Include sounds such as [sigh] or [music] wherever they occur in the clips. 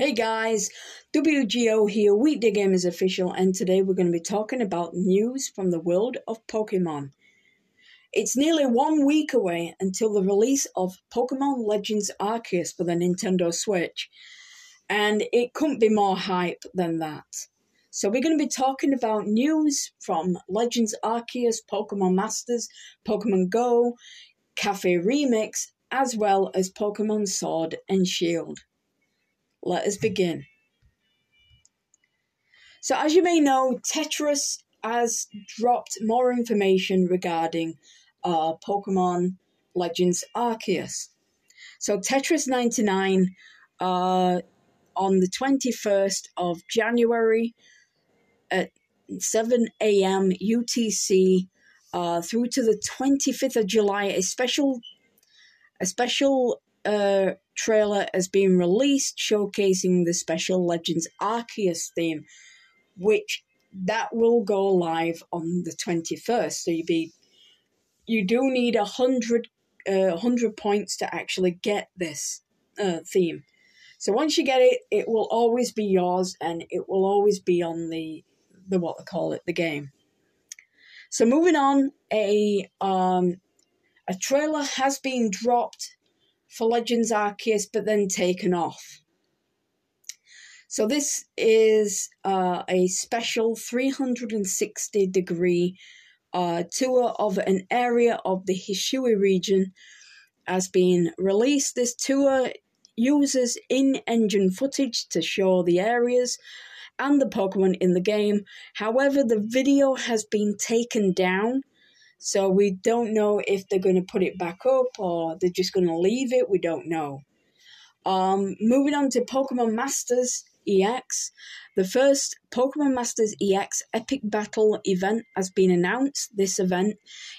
Hey guys, WGO here, Weekday Gamers Official, and today we're going to be talking about news from the world of Pokemon. It's nearly one week away until the release of Pokemon Legends Arceus for the Nintendo Switch, and it couldn't be more hype than that. So we're going to be talking about news from Legends Arceus, Pokemon Masters, Pokemon Go, Cafe Remix, as well as Pokemon Sword and Shield. Let us begin. So, as you may know, Tetris has dropped more information regarding uh, Pokemon Legends Arceus. So, Tetris 99 uh, on the 21st of January at 7 a.m. UTC uh, through to the 25th of July, a special a special uh, trailer has been released showcasing the Special Legends Arceus theme, which that will go live on the 21st. So you be you do need a hundred uh, hundred points to actually get this uh, theme. So once you get it, it will always be yours, and it will always be on the the what they call it, the game. So moving on, a um, a trailer has been dropped for Legends Arceus, but then taken off. So this is uh, a special 360 degree uh, tour of an area of the Hisui region has been released. This tour uses in-engine footage to show the areas and the Pokemon in the game. However, the video has been taken down so we don't know if they're going to put it back up or they're just going to leave it. We don't know. Um, moving on to Pokemon Masters EX. The first Pokemon Masters EX Epic Battle event has been announced. This event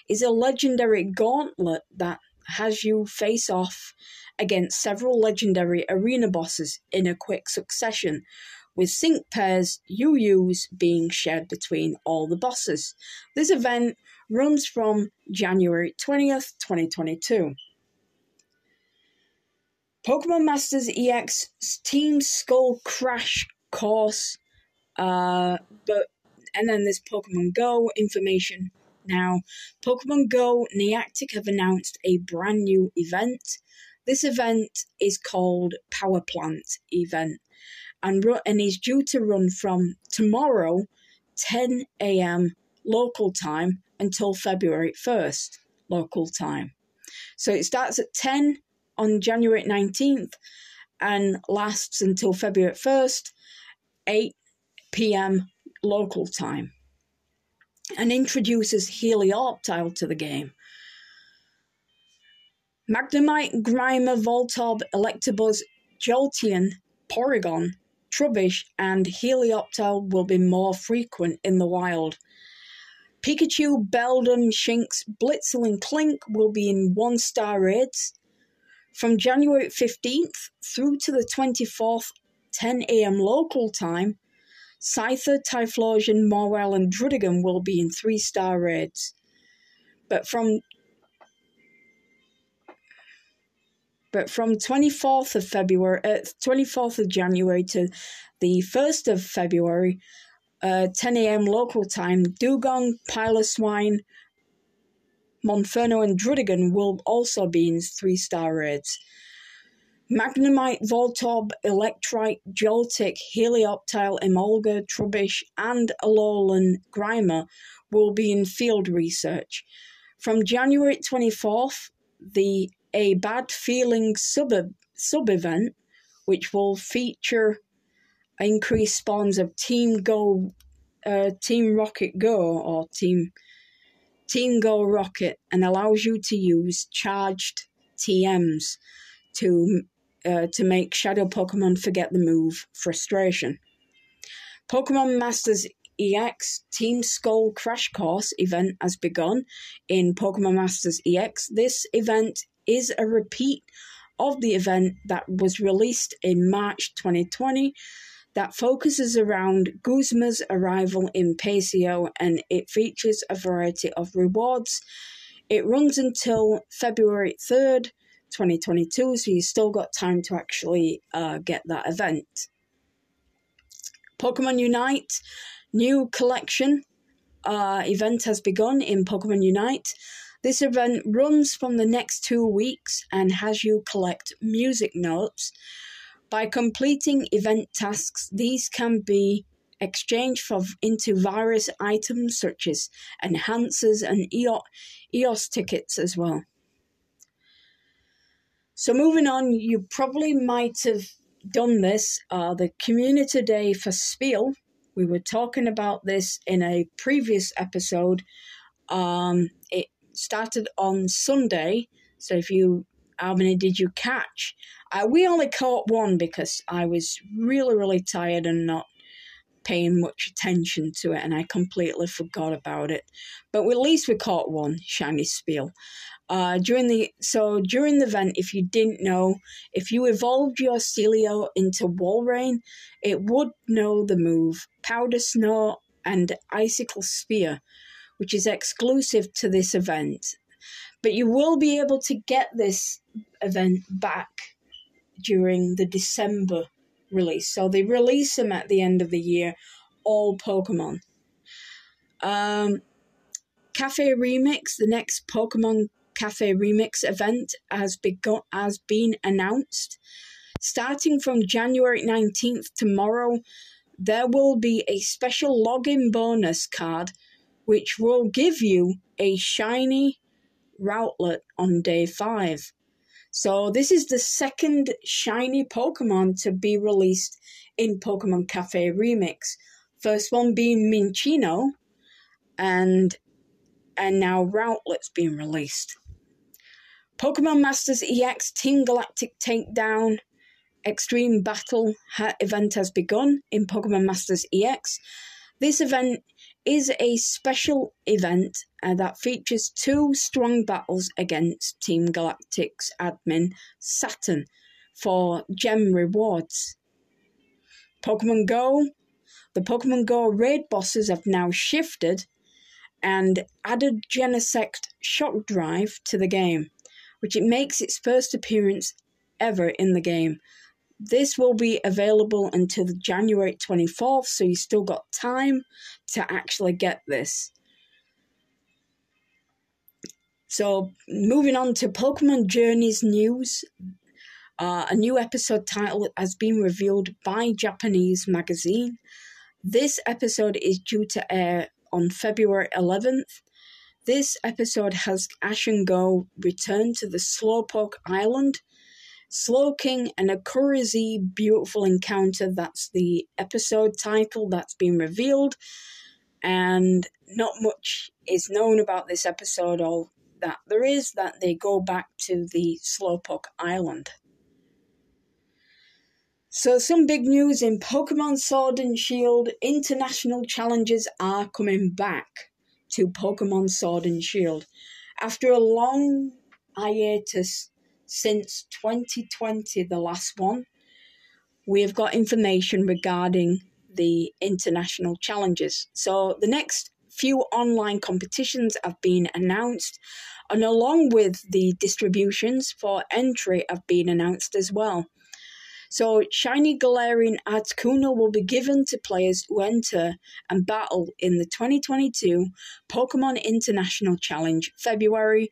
is a legendary gauntlet that has you face off against several legendary arena bosses in a quick succession, with sync pairs you use being shared between all the bosses. This event runs from January 20th, 2022. Pokemon Masters EX Team Skull Crash course, uh, but and then there's Pokemon Go information. Now, Pokemon Go Niantic have announced a brand new event. This event is called Power Plant Event, and and is due to run from tomorrow, 10 a.m. local time until February 1st, local time. So it starts at 10 on January 19th and lasts until February 1st, 8 pm local time, and introduces Helioptile to the game. Magnemite, Grimer, Voltorb, Electabuzz, Jolteon, Porygon, Trubbish, and Helioptile will be more frequent in the wild Pikachu, Beldum, Shinx, Blitzle, and Klink will be in one star raids. From January 15th through to the 24th, 10 am local time, Scyther, Typhlosion, Mawile, and Druddigon will be in three star raids. But from but from 24th of February, uh, 24th of January to the 1st of February, uh, 10 a.m. local time, Dewgong, Piloswine, Monferno, and Druddigon will also be in three star raids. Magnemite, Voltorb, Electrike, Joltik, Helioptile, Emolga, Trubbish, and Alolan Grimer will be in field research. From January 24th, the A Bad Feeling sub, sub event, which will feature increased spawns of Team Go, uh, Team Rocket Go, or Team Team Go Rocket, and allows you to use charged TMs to uh, to make Shadow Pokemon forget the move Frustration. Pokemon Masters EX Team Skull Crash Course event has begun in Pokemon Masters EX. This event is a repeat of the event that was released in March 2020 that focuses around Guzma's arrival in Pasio and it features a variety of rewards. It runs until February 3rd, 2022, so you've still got time to actually uh, get that event. Pokemon Unite new collection uh, event has begun in Pokemon Unite. This event runs from the next two weeks and has you collect music notes. By completing event tasks, these can be exchanged for, into various items such as enhancers and Aeos, Aeos tickets as well. So, moving on, you probably might have done this. Uh, the Community Day for Spheal, we were talking about this in a previous episode. Um, it started on Sunday. So if you, how many did you catch? Uh, we only caught one because I was really, really tired and not paying much attention to it, and I completely forgot about it. But at least we caught one shiny Spheal. Uh, during the so during the event, if you didn't know, if you evolved your Sealeo into Walrein, it would know the move Powder Snow and Icicle Spear, which is exclusive to this event. But you will be able to get this event back during the December release. So they release them at the end of the year, all Pokemon. Um, Cafe Remix, the next Pokemon Cafe Remix event has begun has been announced. Starting from January 19th tomorrow, there will be a special login bonus card which will give you a shiny Rowlet on day 5. So this is the second shiny Pokemon to be released in Pokemon Cafe Remix. First one being Minccino, and and now Rowlet's being released. Pokemon Masters EX Team Galactic Takedown Extreme Battle event has begun in Pokemon Masters EX. This event is a special event uh, that features two strong battles against Team Galactic's admin Saturn for gem rewards. Pokemon Go. The Pokemon Go raid bosses have now shifted and added Genesect Shock Drive to the game, which it makes its first appearance ever in the game. This will be available until January 24th, so you still got time to actually get this. So, moving on to Pokemon Journeys news. Uh, a new episode title has been revealed by Japanese magazine. This episode is due to air on February 11th. This episode has Ash and Go return to the Slowpoke Island Slowking and a crazy beautiful encounter. That's the episode title that's been revealed. And not much is known about this episode, all that there is that they go back to the Slowpoke Island. So, some big news in Pokemon Sword and Shield international challenges are coming back to Pokemon Sword and Shield. After a long hiatus since 2020, the last one, we have got information regarding the international challenges. So the next few online competitions have been announced, and along with the distributions for entry have been announced as well. So, Shiny Galarian Articuno will be given to players who enter and battle in the 2022 Pokemon International Challenge February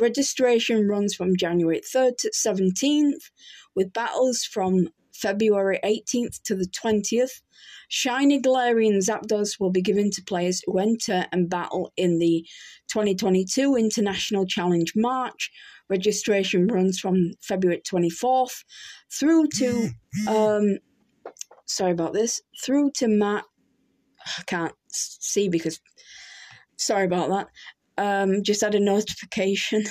Registration runs from January 3rd to 17th, with battles from February 18th to the 20th. Shiny Galarian Zapdos will be given to players who enter and battle in the 2022 International Challenge March. Registration runs from February 24th through to, [laughs] um, sorry about this, through to March. I can't see because, sorry about that um, just had a notification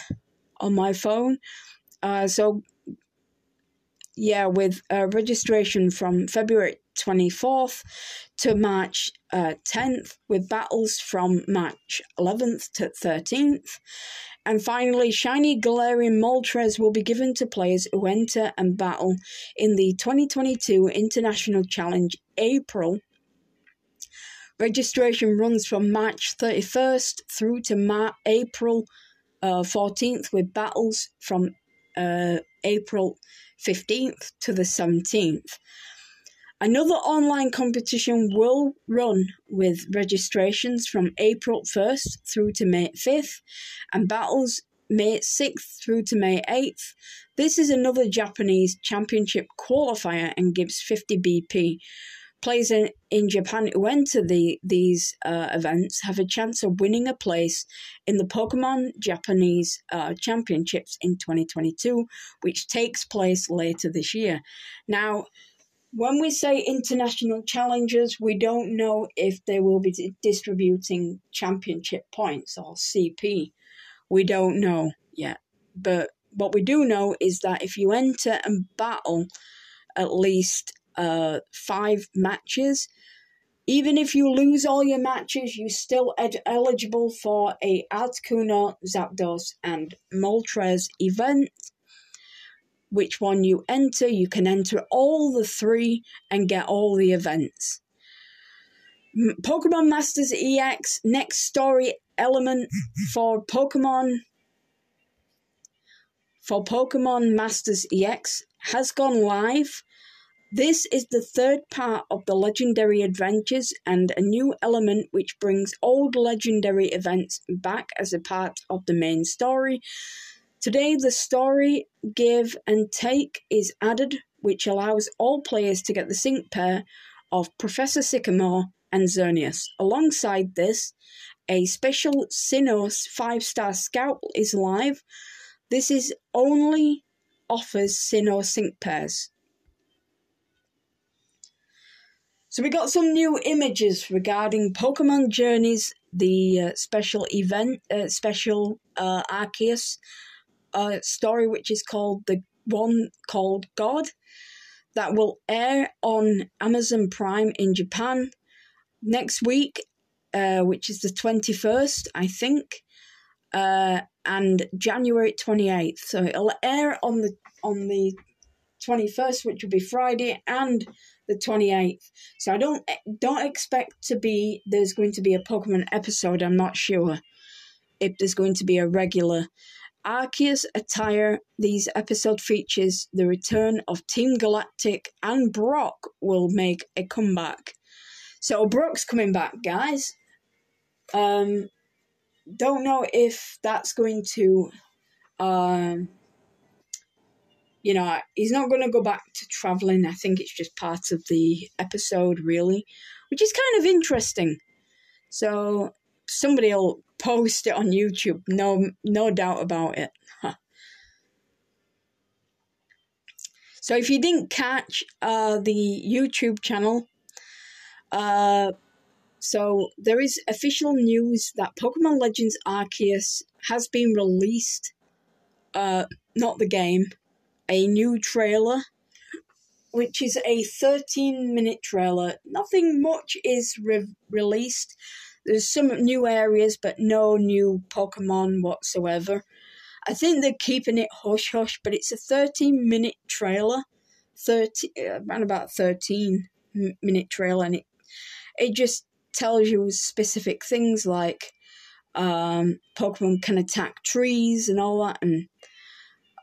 on my phone. Uh, so, yeah, with uh, registration from February 24th to March uh, 10th, with battles from March 11th to 13th. And finally, Shiny Galarian Moltres will be given to players who enter and battle in the 2022 International Challenge April Registration runs from March 31st through to Mar- April uh, 14th, with battles from uh, April 15th to the 17th. Another online competition will run with registrations from April 1st through to May 5th and battles May 6th through to May 8th. This is another Japanese championship qualifier and gives 50 BP. Players in, in Japan who enter the, these uh, events have a chance of winning a place in the Pokemon Japanese uh, Championships in 2022, which takes place later this year. Now, when we say international challengers, we don't know if they will be distributing championship points or CP. We don't know yet. But what we do know is that if you enter and battle at least uh, five matches, even if you lose all your matches, you're still ed- eligible for a Articuno, Zapdos, and Moltres event which one you enter. You can enter all the three and get all the events. Pokemon Masters EX next story element [laughs] for Pokemon for Pokemon Masters EX has gone live. This is the third part of the legendary adventures and a new element which brings old legendary events back as a part of the main story Today, the story give and take is added, which allows all players to get the sync pair of Professor Sycamore and Xerneas. Alongside this, a special Sinnoh 5 star scout is live. This is only offers Sinnoh sync pairs. So we got some new images regarding Pokemon Journeys, the uh, special event, uh, special uh, Arceus a story which is called the one called God that will air on Amazon Prime in Japan next week, uh, which is the 21st, I think, uh, and January 28th. So it'll air on the on the 21st, which will be Friday, and the 28th. So I don't don't expect to be there's going to be a Pokemon episode. I'm not sure if there's going to be a regular Arceus attire, these episode features the return of Team Galactic and Brock will make a comeback. So Brock's coming back, guys. Um, don't know if that's going to, um, you know, he's not going to go back to traveling. I think it's just part of the episode, really, which is kind of interesting. So somebody will post it on YouTube. No, no doubt about it. so if you didn't catch uh, the YouTube channel, uh, so there is official news that Pokemon Legends Arceus has been released. Uh, not the game, a new trailer, which is a 13 minute trailer. Nothing much is re- released. There's some new areas, but no new Pokemon whatsoever. I think they're keeping it hush hush, but it's a 13 minute trailer, 30 around about 13 minute trailer, and it it just tells you specific things like um, Pokemon can attack trees and all that, and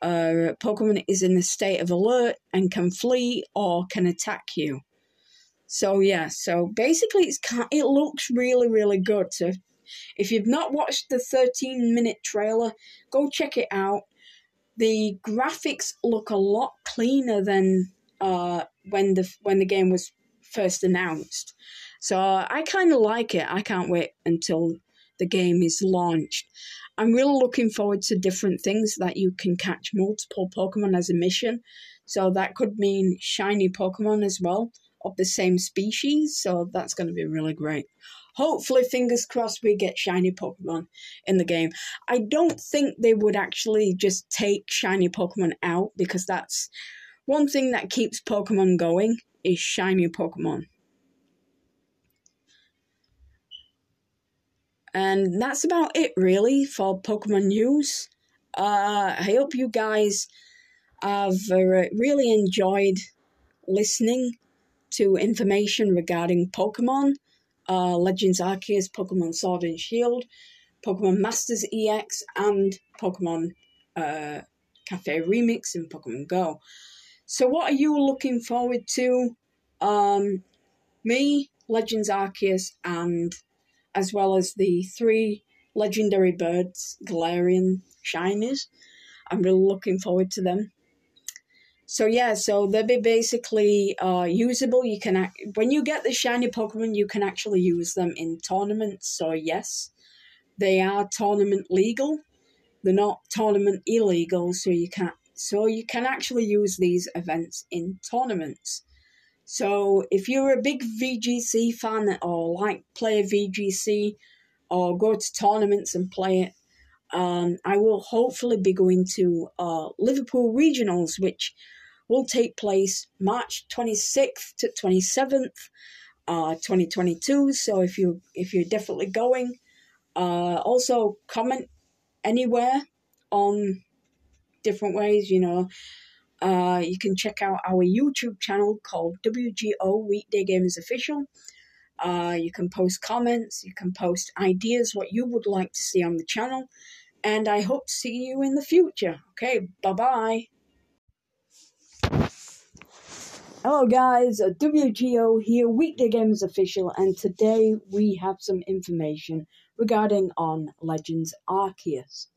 uh, Pokemon is in a state of alert and can flee or can attack you. So yeah, so basically it's it looks really really good. So if you've not watched the 13 minute trailer, go check it out. The graphics look a lot cleaner than uh, when the when the game was first announced. So I kind of like it. I can't wait until the game is launched. I'm really looking forward to different things that you can catch multiple Pokemon as a mission. So that could mean shiny Pokemon as well of the same species, so that's going to be really great. Hopefully, fingers crossed, we get shiny Pokemon in the game. I don't think they would actually just take shiny Pokemon out because that's one thing that keeps Pokemon going is shiny Pokemon. And that's about it, really, for Pokemon news. Uh, I hope you guys have uh, really enjoyed listening to information regarding Pokemon, uh, Legends Arceus, Pokemon Sword and Shield, Pokemon Masters EX, and Pokemon uh, Cafe Remix and Pokemon Go. So, what are you looking forward to Um, me, Legends Arceus, and as well as the three legendary birds, Galarian Shinies. I'm really looking forward to them. So yeah, so they'll be basically uh, usable. You can act- when you get the shiny Pokemon, you can actually use them in tournaments. So yes, they are tournament legal. They're not tournament illegal, so you can so you can actually use these events in tournaments. So if you're a big VGC fan or like play VGC or go to tournaments and play it, um, I will hopefully be going to uh, Liverpool Regionals, which will take place March 26th to 27th, uh, 2022. So if you if you're definitely going, uh, also comment anywhere on different ways. You know, uh, you can check out our YouTube channel called WGO Weekday Gamers Official. Uh, you can post comments, you can post ideas, what you would like to see on the channel, and I hope to see you in the future. Okay, bye bye. Hello guys, WGO here, Weekday Games Official, and today we have some information regarding on Legends Arceus.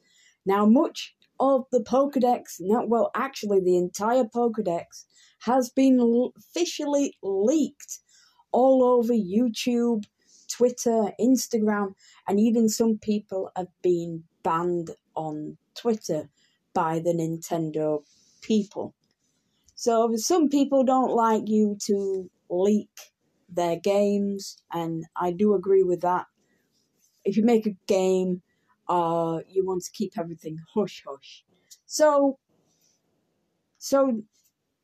Now, much of the Pokedex, not well, actually, the entire Pokedex has been officially leaked all over YouTube, Twitter, Instagram, and even some people have been banned on Twitter by the Nintendo people. So some people don't like you to leak their games, and I do agree with that. If you make a game, uh, you want to keep everything [laughs] hush hush. So, so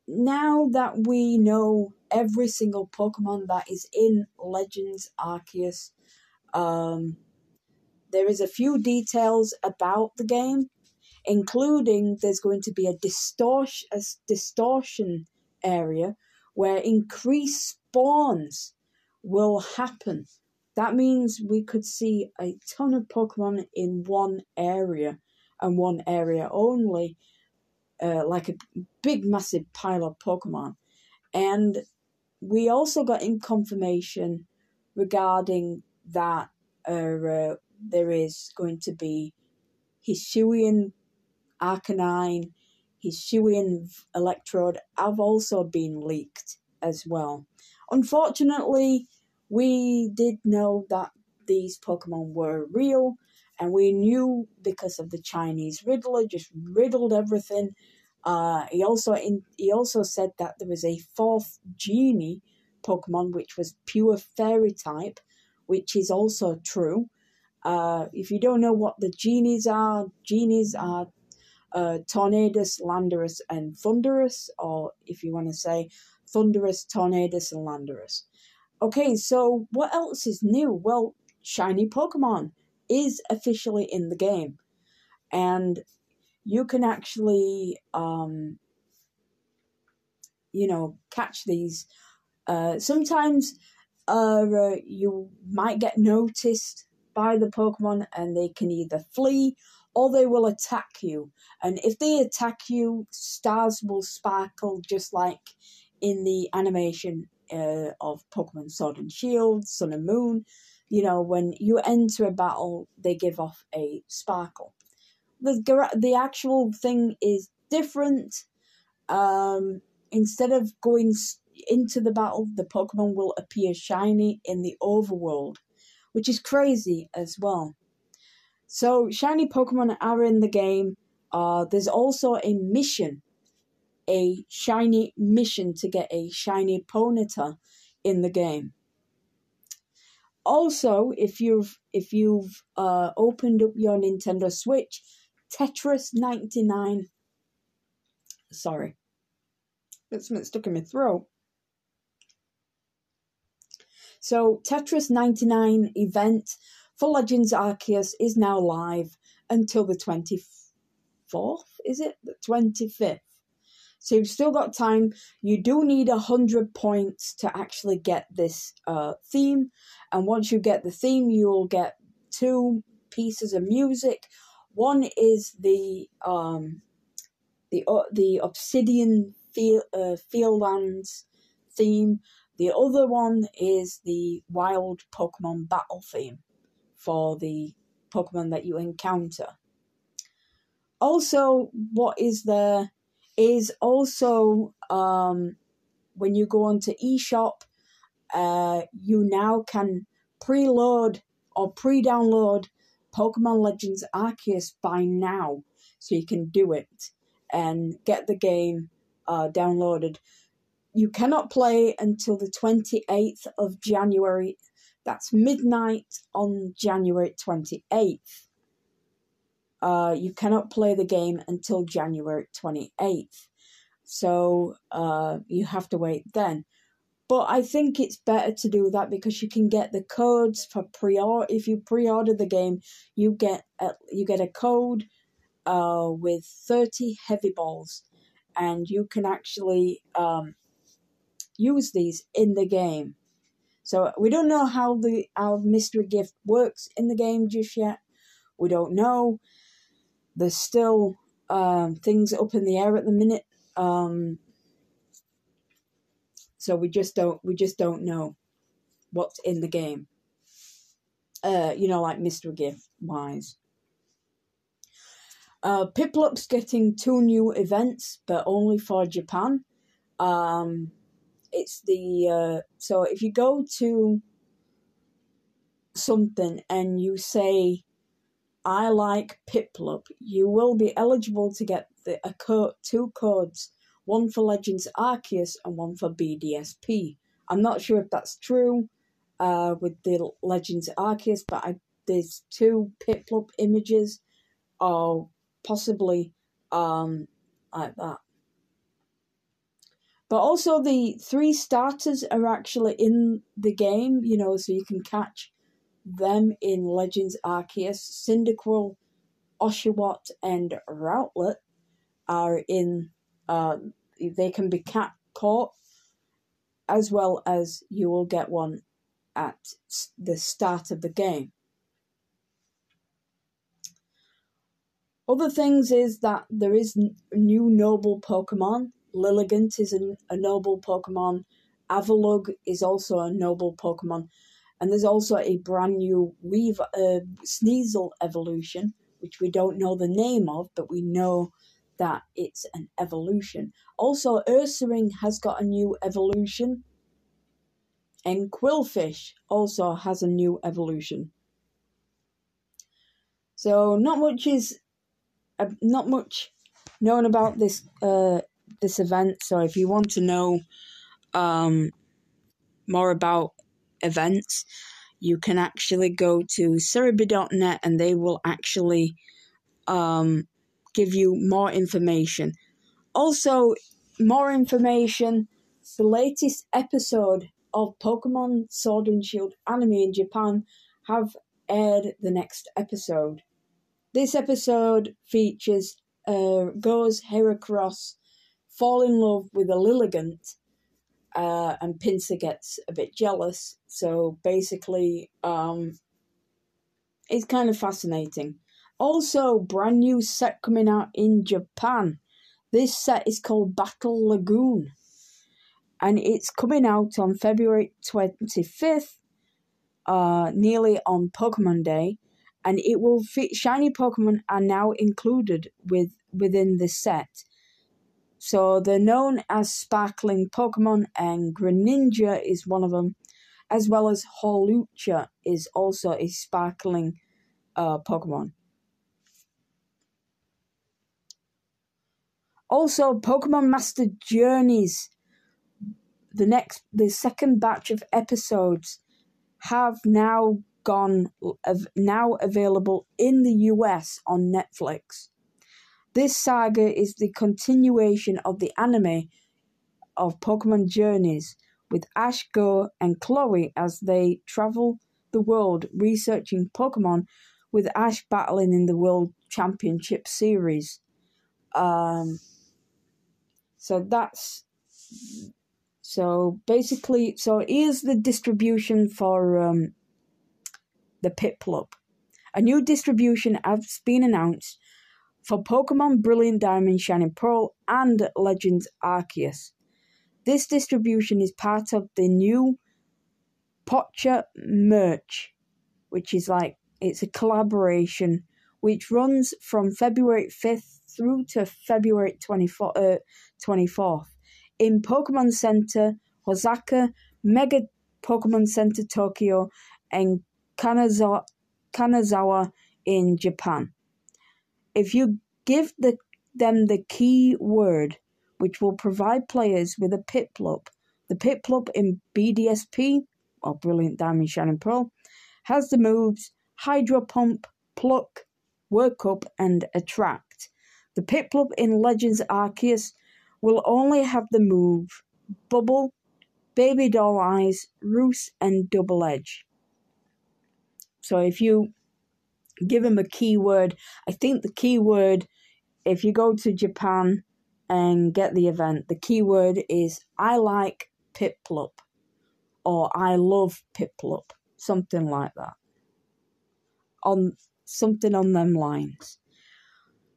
now that we know every single Pokemon that is in Legends Arceus, um, there is a few details about the game including there's going to be a distortion, a distortion area where increased spawns will happen. That means we could see a ton of Pokemon in one area and one area only, uh, like a big, massive pile of Pokemon. And we also got in confirmation regarding that uh, uh, there is going to be Hisuian Arcanine, Hisuian Electrode have also been leaked as well. Unfortunately, we did know that these Pokemon were real, and we knew because of the Chinese Riddler just riddled everything. Uh, he also in, he also said that there was a fourth genie Pokemon which was pure fairy type, which is also true. Uh, if you don't know what the genies are, genies are uh, Tornadus, Landorus, and Thundurus, or if you want to say Thundurus, Tornadus, and Landorus. Okay, so what else is new? Well, Shiny Pokemon is officially in the game, and you can actually, um, you know, catch these. Uh, sometimes uh, you might get noticed by the Pokemon, and they can either flee or they will attack you. And if they attack you, stars will sparkle just like in the animation uh, of Pokemon Sword and Shield, Sun and Moon. You know, when you enter a battle, they give off a sparkle. The the actual thing is different. Um, instead of going into the battle, the Pokemon will appear shiny in the overworld, which is crazy as well. So shiny Pokemon are in the game. Uh, there's also a mission, a shiny mission to get a shiny Ponyta in the game. Also, if you've if you've uh, opened up your Nintendo Switch, Tetris 99. Sorry, it's stuck in my throat. So Tetris 99 event for Legends Arceus is now live until the 24th, is it? The 25th. So you've still got time. You do need a hundred points to actually get this uh, theme, and once you get the theme, you'll get two pieces of music. One is the um, the uh, the Obsidian Field uh, Fieldlands theme. The other one is the wild Pokemon battle theme for the Pokemon that you encounter. Also, what is there is also um, when you go onto eShop, uh, you now can preload or pre-download Pokemon Legends Arceus by now, so you can do it and get the game uh, downloaded. You cannot play until the 28th of January. That's midnight on January 28th. Uh, you cannot play the game until January 28th. So uh, you have to wait then. But I think it's better to do that because you can get the codes for pre order. If you pre order the game, you get a, you get a code uh, with 30 heavy balls, and you can actually um, use these in the game. So we don't know how the our mystery gift works in the game just yet. We don't know. There's still um, things up in the air at the minute. Um, so we just don't we just don't know what's in the game. Uh, you know, like Mr. gift wise. Uh, Piplup's getting two new events, but only for Japan. Um, it's the uh, so if you go to something and you say, "I like Piplup," you will be eligible to get the code, two codes one for Legends Arceus and one for BDSP. I'm not sure if that's true uh, with the Legends Arceus, but I, there's two Piplup images, or possibly um, like that. But also, the three starters are actually in the game, you know, so you can catch them in Legends Arceus. Cyndaquil, Oshawott, and Rowlet are in uh, they can be cat caught, as well as you will get one at the start of the game. Other things is that there is new noble Pokemon. Lilligant is a noble Pokemon. Avalugg is also a noble Pokemon. And there's also a brand new Weave, uh, Sneasel evolution, which we don't know the name of, but we know that it's an evolution. Also, Ursaring has got a new evolution, and Qwilfish also has a new evolution. So, not much is uh, not much known about this uh, this event. So, if you want to know um, more about events, you can actually go to Serebii.net and they will actually um, give you more information. Also, more information the latest episode of Pokemon Sword and Shield anime in Japan have aired the next episode. This episode features uh, goes Heracross fall in love with a Lilligant, uh, and Pinsir gets a bit jealous. So basically, um, it's kind of fascinating. Also, brand new set coming out in Japan. This set is called Battle Lagoon. And it's coming out on February 25th, uh, nearly on Pokemon Day. And it will fit shiny Pokemon are now included with within the set. So they're known as sparkling Pokemon, and Greninja is one of them, as well as Hawlucha is also a sparkling uh, Pokemon. Also, Pokemon Master Journeys, the next, the second batch of episodes, have now gone now available in the US on Netflix. This saga is the continuation of the anime of Pokemon Journeys, with Ash, Go, and Chloe as they travel the world researching Pokemon, with Ash battling in the World Championship Series. Um, so that's so basically so here's the distribution for um, the Piplup. A new distribution has been announced for Pokemon Brilliant Diamond, Shining Pearl, and Legends Arceus. This distribution is part of the new Pocha merch, which is like it's a collaboration which runs from February 5th through to February 24, uh, 24th in Pokemon Center Osaka, Mega Pokemon Center Tokyo, and Kanazawa, Kanazawa in Japan. If you give the, them the key word, which will provide players with a Piplup, the Piplup in BDSP, or oh, Brilliant Diamond Shining Pearl, has the moves Hydro Pump, Pluck, Work Up, and Attract. The Piplup in Legends Arceus will only have the move Bubble, Baby Doll Eyes, Roost, and Double Edge. So if you give them a keyword, I think the keyword, if you go to Japan and get the event, the keyword is I like Piplup or I love Piplup, something like that. On something on them lines.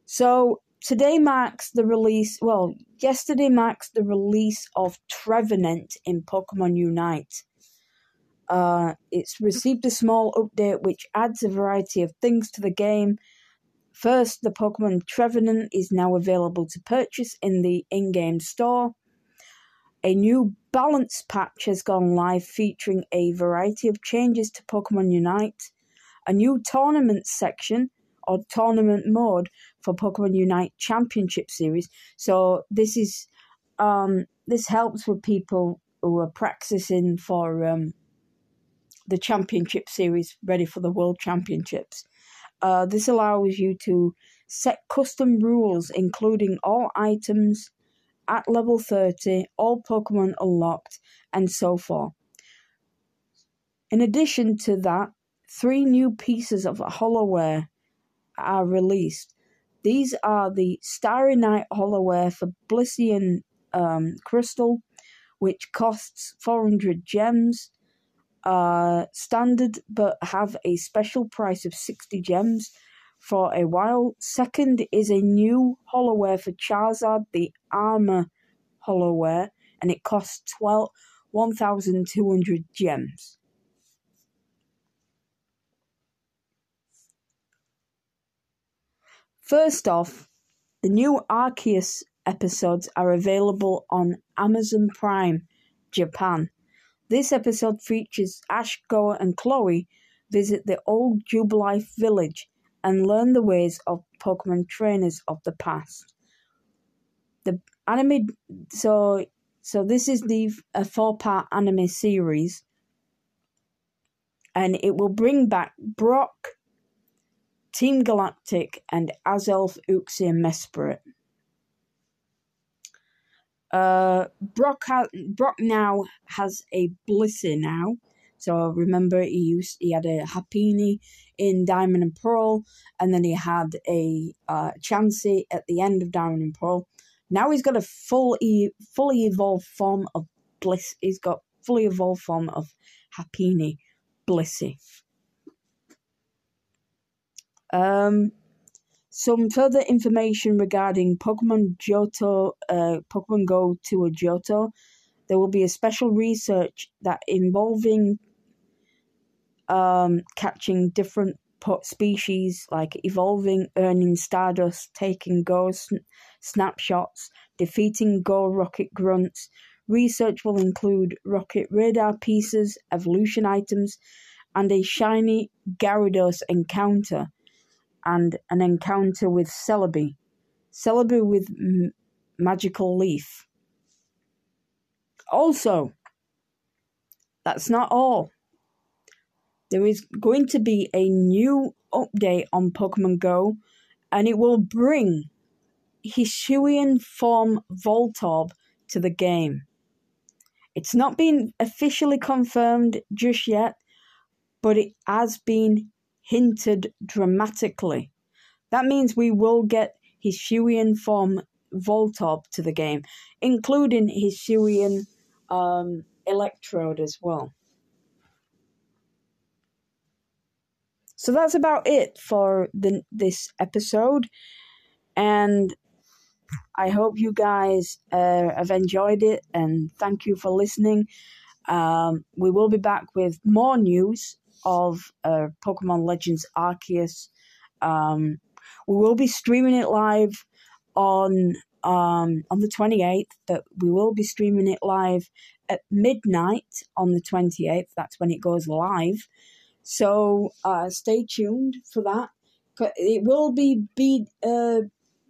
So today marks the release, well, yesterday marks the release of Trevenant in Pokemon Unite. Uh, it's received a small update which adds a variety of things to the game. First, the Pokemon Trevenant is now available to purchase in the in game store. A new balance patch has gone live featuring a variety of changes to Pokemon Unite, a new tournament section or tournament mode for Pokemon Unite Championship Series. So this is um, this helps with people who are practicing for um, the Championship Series, ready for the World Championships. Uh, this allows you to set custom rules, including all items at level 30, all Pokemon unlocked, and so forth. In addition to that, three new pieces of holowear are released. These are the Starry Night holowear for Blissey um, Crystal, which costs 400 gems. Uh, standard, but have a special price of 60 gems for a while. Second is a new holowear for Charizard, the Armor holowear, and it costs 12, 1,200 gems. First off, the new Arceus episodes are available on Amazon Prime Japan. This episode features Ash, Goa, and Chloe visit the old Jubilife village and learn the ways of Pokemon trainers of the past. The anime, so so this is the a four part anime series, and it will bring back Brock, Team Galactic, and Azelf, Uxie, and Mesprit. Uh, Brock, ha- Brock now has a Blissey now. So remember, he used he had a Happiny in Diamond and Pearl, and then he had a uh, Chansey at the end of Diamond and Pearl. Now he's got a full e- fully evolved form of Bliss. He's got fully evolved form of Happiny Blissey. Um, some further information regarding Pokemon Johto, uh, Pokemon Go to a Johto. There will be a special research that involving um, catching different species like evolving, earning Stardust, taking Go sn- snapshots, defeating Go Rocket Grunts. Research will include rocket radar pieces, evolution items, and a shiny Gyarados encounter and an encounter with Celebi. Celebi with m- Magical Leaf. Also, that's not all. There is going to be a new update on Pokemon Go, and it will bring Hisuian form Voltorb to the game. It's not been officially confirmed just yet, but it has been hinted dramatically. That means we will get Hisuian form Voltorb to the game, including Hisuian um, Electrode as well. So that's about it for the, this episode. And I hope you guys uh, have enjoyed it and thank you for listening. Um, we will be back with more news of uh, Pokemon Legends Arceus. Um, we will be streaming it live on um, on the 28th, but we will be streaming it live at midnight on the 28th. That's when it goes live. So uh, stay tuned for that. It will be B, uh,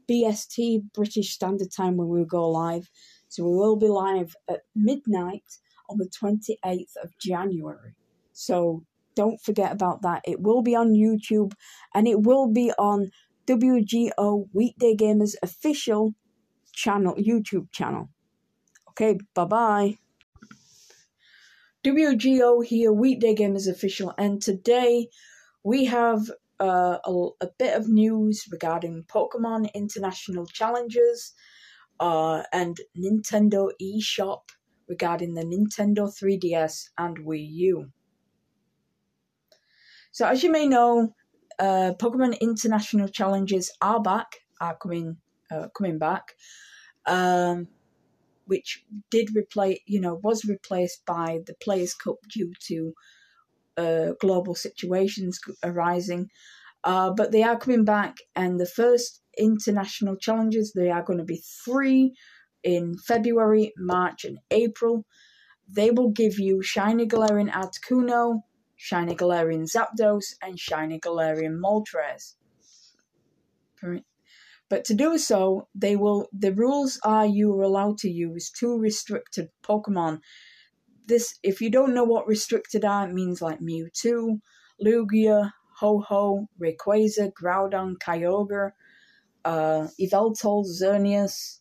BST, British Standard Time, when we go live. So we will be live at midnight on the 28th of January. So don't forget about that. It will be on YouTube and it will be on WGO Weekday Gamers official channel, YouTube channel. Okay, bye bye. WGO here, Weekday Gamers official, and today we have uh, a, a, bit of news regarding Pokemon International Challenges uh, and Nintendo eShop regarding the Nintendo 3DS and Wii U. So, as you may know, uh, Pokemon International Challenges are back, are coming uh, coming back, um, which did replace, you know, was replaced by the Players Cup due to uh, global situations arising. Uh, but they are coming back, and the first international challenges they are going to be three in February, March, and April. They will give you Shiny Galarian Articuno, Shiny Galarian Zapdos, and Shiny Galarian Moltres. But to do so, they will the rules are you are allowed to use two restricted Pokemon. This if you don't know what restricted are, it means like Mewtwo, Lugia, Ho-Oh, Rayquaza, Groudon, Kyogre, uh, Yveltal, Xerneas,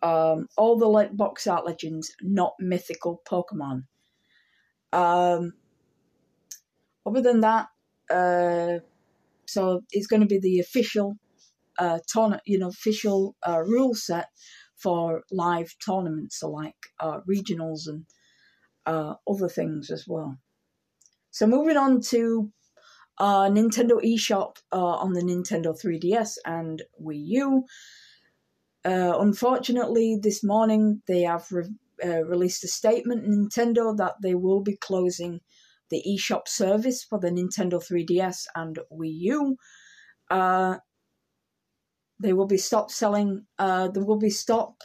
um, all the like box art legends, not mythical Pokemon. Um, other than that, uh, so it's going to be the official uh, you know, official uh, rule set for live tournaments, so like uh, regionals and uh, other things as well. So moving on to uh, Nintendo eShop uh, on the Nintendo 3DS and Wii U. Unfortunately, this morning they have re- released a statement, Nintendo, that they will be closing the eShop service for the Nintendo 3DS and Wii U. Uh, they will be stop selling. Uh, there will be stop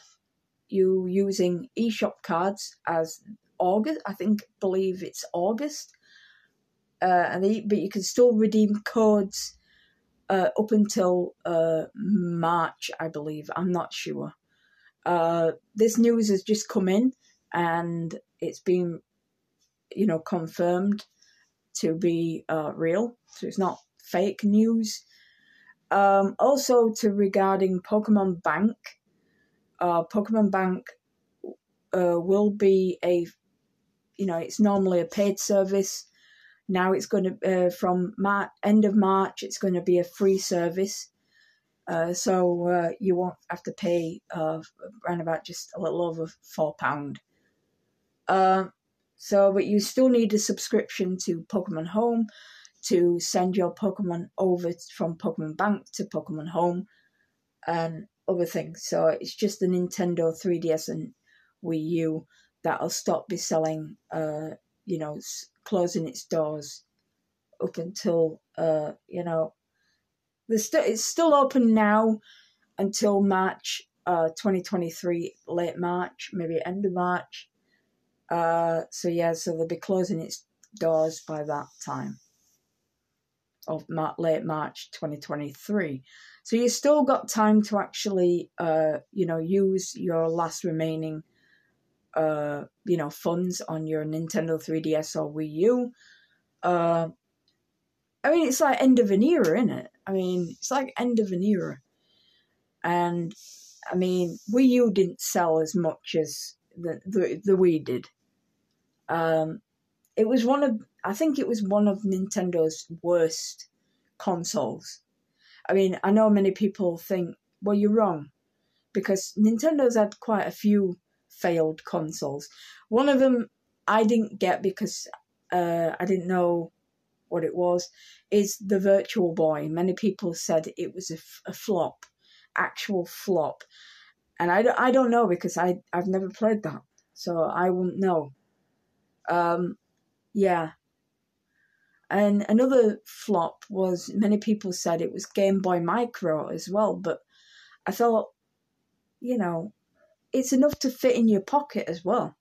you using eShop cards as August. I think believe it's August. Uh, and they, but you can still redeem codes uh, up until uh, March, I believe. I'm not sure. Uh, this news has just come in, and it's been, you know, confirmed to be uh, real. So it's not fake news. Um, also, to regarding Pokemon Bank, uh, Pokemon Bank uh, will be a, you know, it's normally a paid service. Now it's going to uh, from Mar- end of March. It's going to be a free service, uh, so uh, you won't have to pay uh, around about just a little over four pound. So, but you still need a subscription to Pokemon Home to send your Pokemon over from Pokemon Bank to Pokemon Home and other things. So it's just the Nintendo 3DS and Wii U that'll stop be selling, uh, you know, closing its doors up until, uh, you know, the it's still open now until March uh, 2023, late March, maybe end of March. Uh, so yeah, so they'll be closing its doors by that time of late March 2023. So you still got time to actually, uh, you know, use your last remaining, uh, you know, funds on your Nintendo 3DS or Wii U. Uh, I mean, it's like end of an era, isn't it? I mean, it's like end of an era. And I mean, Wii U didn't sell as much as the the, the Wii did. Um, it was one of I think it was one of Nintendo's worst consoles. I mean, I know many people think, well, you're wrong, because Nintendo's had quite a few failed consoles. One of them I didn't get because uh, I didn't know what it was. Is the Virtual Boy? Many people said it was a, f- a flop, actual flop. And I, I don't know because I, I've never played that. So I wouldn't know. Um, yeah. And another flop was many people said it was Game Boy Micro as well, but I thought, you know, it's enough to fit in your pocket as well.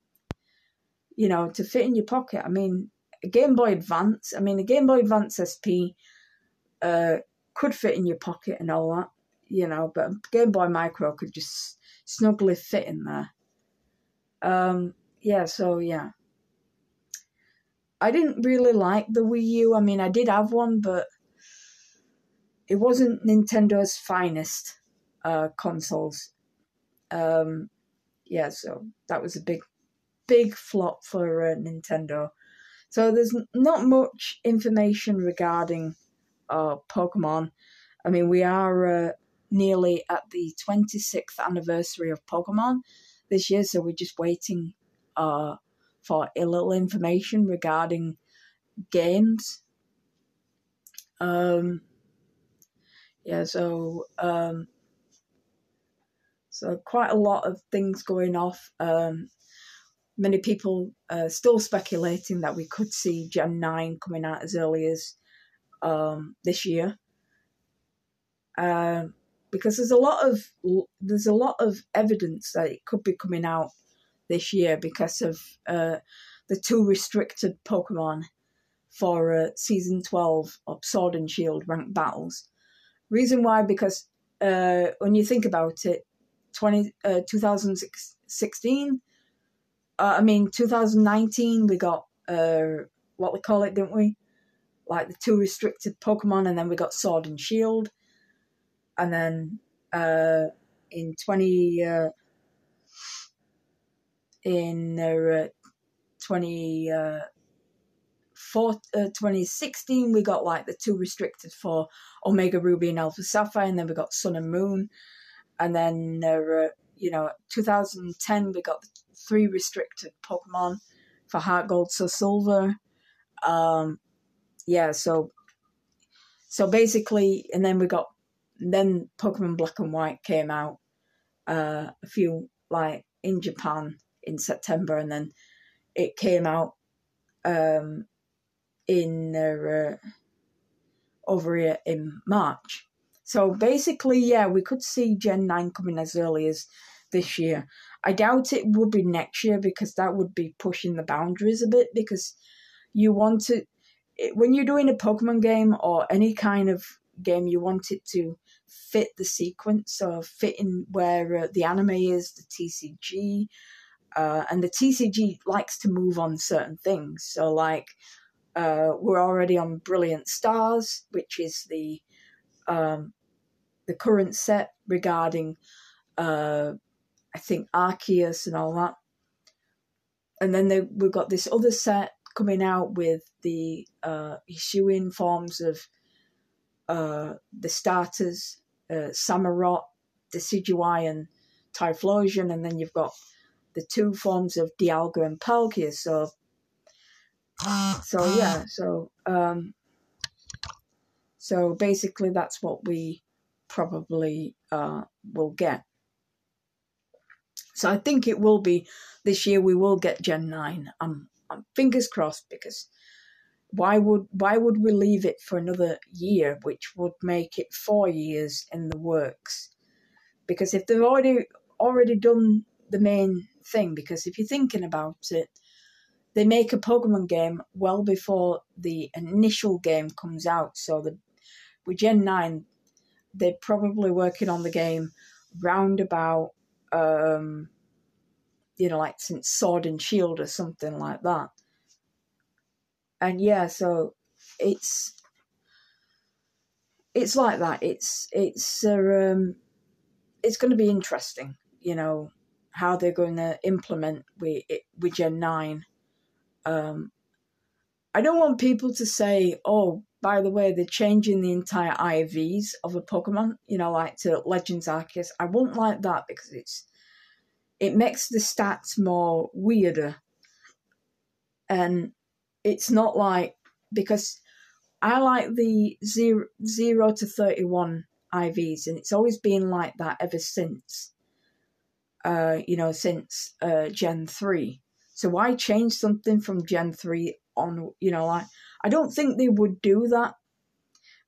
You know, to fit in your pocket. I mean, a Game Boy Advance, I mean, a Game Boy Advance SP uh, could fit in your pocket and all that, you know, but Game Boy Micro could just snugly fit in there. Um, yeah, so yeah. I didn't really like the Wii U. I mean, I did have one, but it wasn't Nintendo's finest uh, consoles. Um, yeah, so that was a big, big flop for uh, Nintendo. So there's not much information regarding uh, Pokemon. I mean, we are uh, nearly at the 26th anniversary of Pokemon this year, so we're just waiting uh, for a little information regarding games. Um, yeah, so um, so quite a lot of things going off. Um, many people uh, still speculating that we could see Gen Nine coming out as early as um, this year. Um, because there's a lot of there's a lot of evidence that it could be coming out this year because of uh, the two restricted Pokemon for uh, season 12 of Sword and Shield ranked battles. Reason why, because uh, when you think about it, 20, uh, 2016, uh, I mean, 2019, we got uh, what we call it, didn't we? Like the two restricted Pokemon, and then we got Sword and Shield. And then in 20, uh, in uh, 20, uh, four, uh, 2016 we got like the two restricted for omega ruby and alpha sapphire and then we got sun and moon. And then uh, you know 2010 we got three restricted pokemon for heart gold soul silver. Um yeah so so basically and then we got then pokemon black and white came out uh a few like in japan in September, and then it came out um, in uh, over here in March. So basically, yeah, we could see Gen 9 coming as early as this year. I doubt it would be next year because that would be pushing the boundaries a bit because you want to, when you're doing a Pokemon game or any kind of game, you want it to fit the sequence or fit in where uh, the anime is, the TCG, uh, and the TCG likes to move on certain things. So, like, uh, we're already on Brilliant Stars, which is the um, the current set regarding, uh, I think, Arceus and all that. And then they, we've got this other set coming out with the uh, Hisuian forms of uh, the starters, uh, Samurott, Decidueye, and Typhlosion, and then you've got the two forms of Dialga and Palkia. So, so [gasps] yeah, so um, so basically that's what we probably uh, will get. So I think it will be this year. We will get Gen nine. I'm, I'm fingers crossed because why would why would we leave it for another year, which would make it four years in the works? Because if they've already already done the main thing because if you're thinking about it, they make a Pokemon game well before the initial game comes out. So the with Gen nine, they're probably working on the game round about um, you know like since Sword and Shield or something like that. And yeah, so it's it's like that. It's it's uh, um, it's going to be interesting, you know how they're going to implement with with Gen nine. Um, I don't want people to say, "Oh, by the way, they're changing the entire IVs of a Pokemon," you know, like to Legends Arceus. I won't like that because it's it makes the stats more weirder, and it's not like because I like the zero zero to thirty one IVs, and it's always been like that ever since. Uh, you know, since uh, Gen three. So why change something from Gen three on? You know, like I don't think they would do that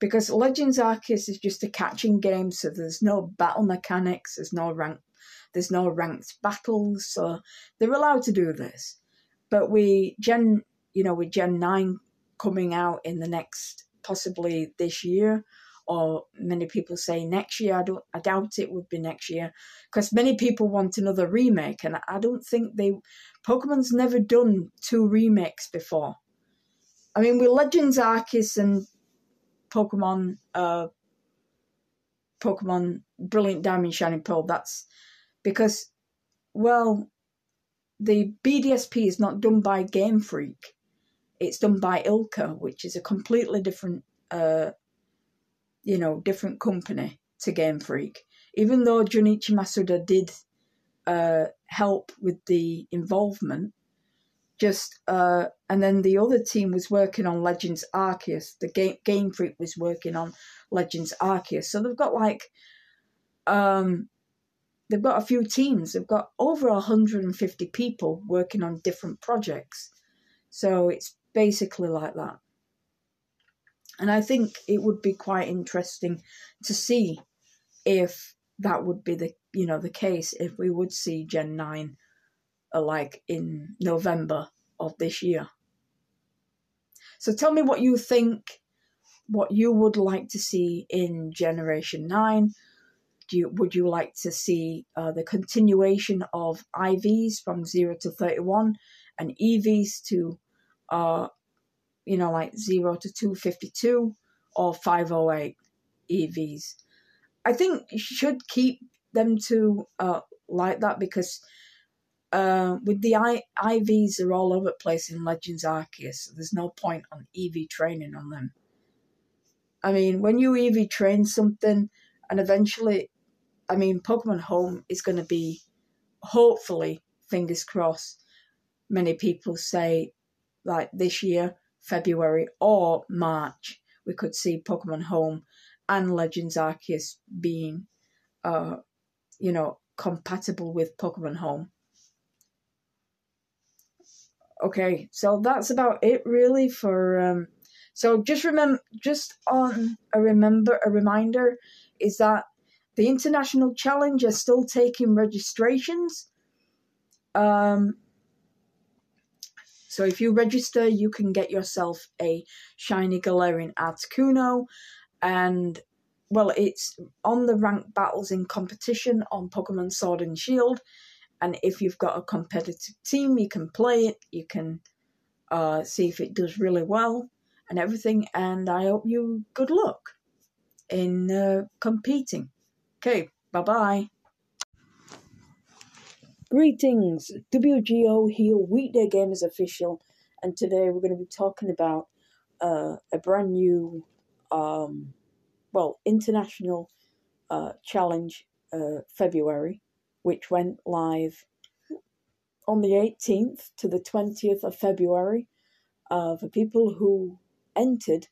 because Legends Arceus is just a catching game, so there's no battle mechanics, there's no rank, there's no ranked battles, so they're allowed to do this. But we Gen, you know, with Gen nine coming out in the next possibly this year, or many people say next year. I don't. I doubt it would be next year because many people want another remake, and I don't think they. Pokemon's never done two remakes before. I mean, with Legends Arceus and Pokemon, uh, Pokemon Brilliant Diamond Shining Pearl. That's because, well, the BDSP is not done by Game Freak. It's done by ILCA, which is a completely different, uh, you know, different company to Game Freak. Even though Junichi Masuda did uh, help with the involvement, just uh, and then the other team was working on Legends Arceus. The game Game Freak was working on Legends Arceus. So they've got like um they've got a few teams. They've got over 150 people working on different projects. So it's basically like that. And I think it would be quite interesting to see if that would be the you know the case if we would see Gen 9 like in November of this year. So tell me what you think, what you would like to see in Generation 9. Do you, would you like to see uh, the continuation of IVs from 0 to 31 and EVs to, uh, you know, like 0 to 252 or 508 EVs? I think you should keep them to uh, like that because uh, with the I- IVs are all over the place in Legends Arceus, so there's no point on EV training on them. I mean, when you EV train something, and eventually, I mean, Pokemon Home is going to be, hopefully, fingers crossed, many people say, like this year, February or March, we could see Pokemon Home and Legends Arceus being, uh, you know, compatible with Pokemon Home. Okay, so that's about it really for um so just remember just on a remember a reminder is that the international challenge is still taking registrations. Um so if you register you can get yourself a shiny Galarian Articuno and well it's on the ranked battles in competition on Pokemon Sword and Shield and if you've got a competitive team, you can play it, you can uh, see if it does really well and everything. And I hope you good luck in uh, competing. Okay, bye bye. Greetings, WGO here, Weekday Gamers Official, and today we're going to be talking about uh, a brand new, um, well, international uh, challenge uh, February which went live on the 18th to the 20th of February. Uh, for people who entered,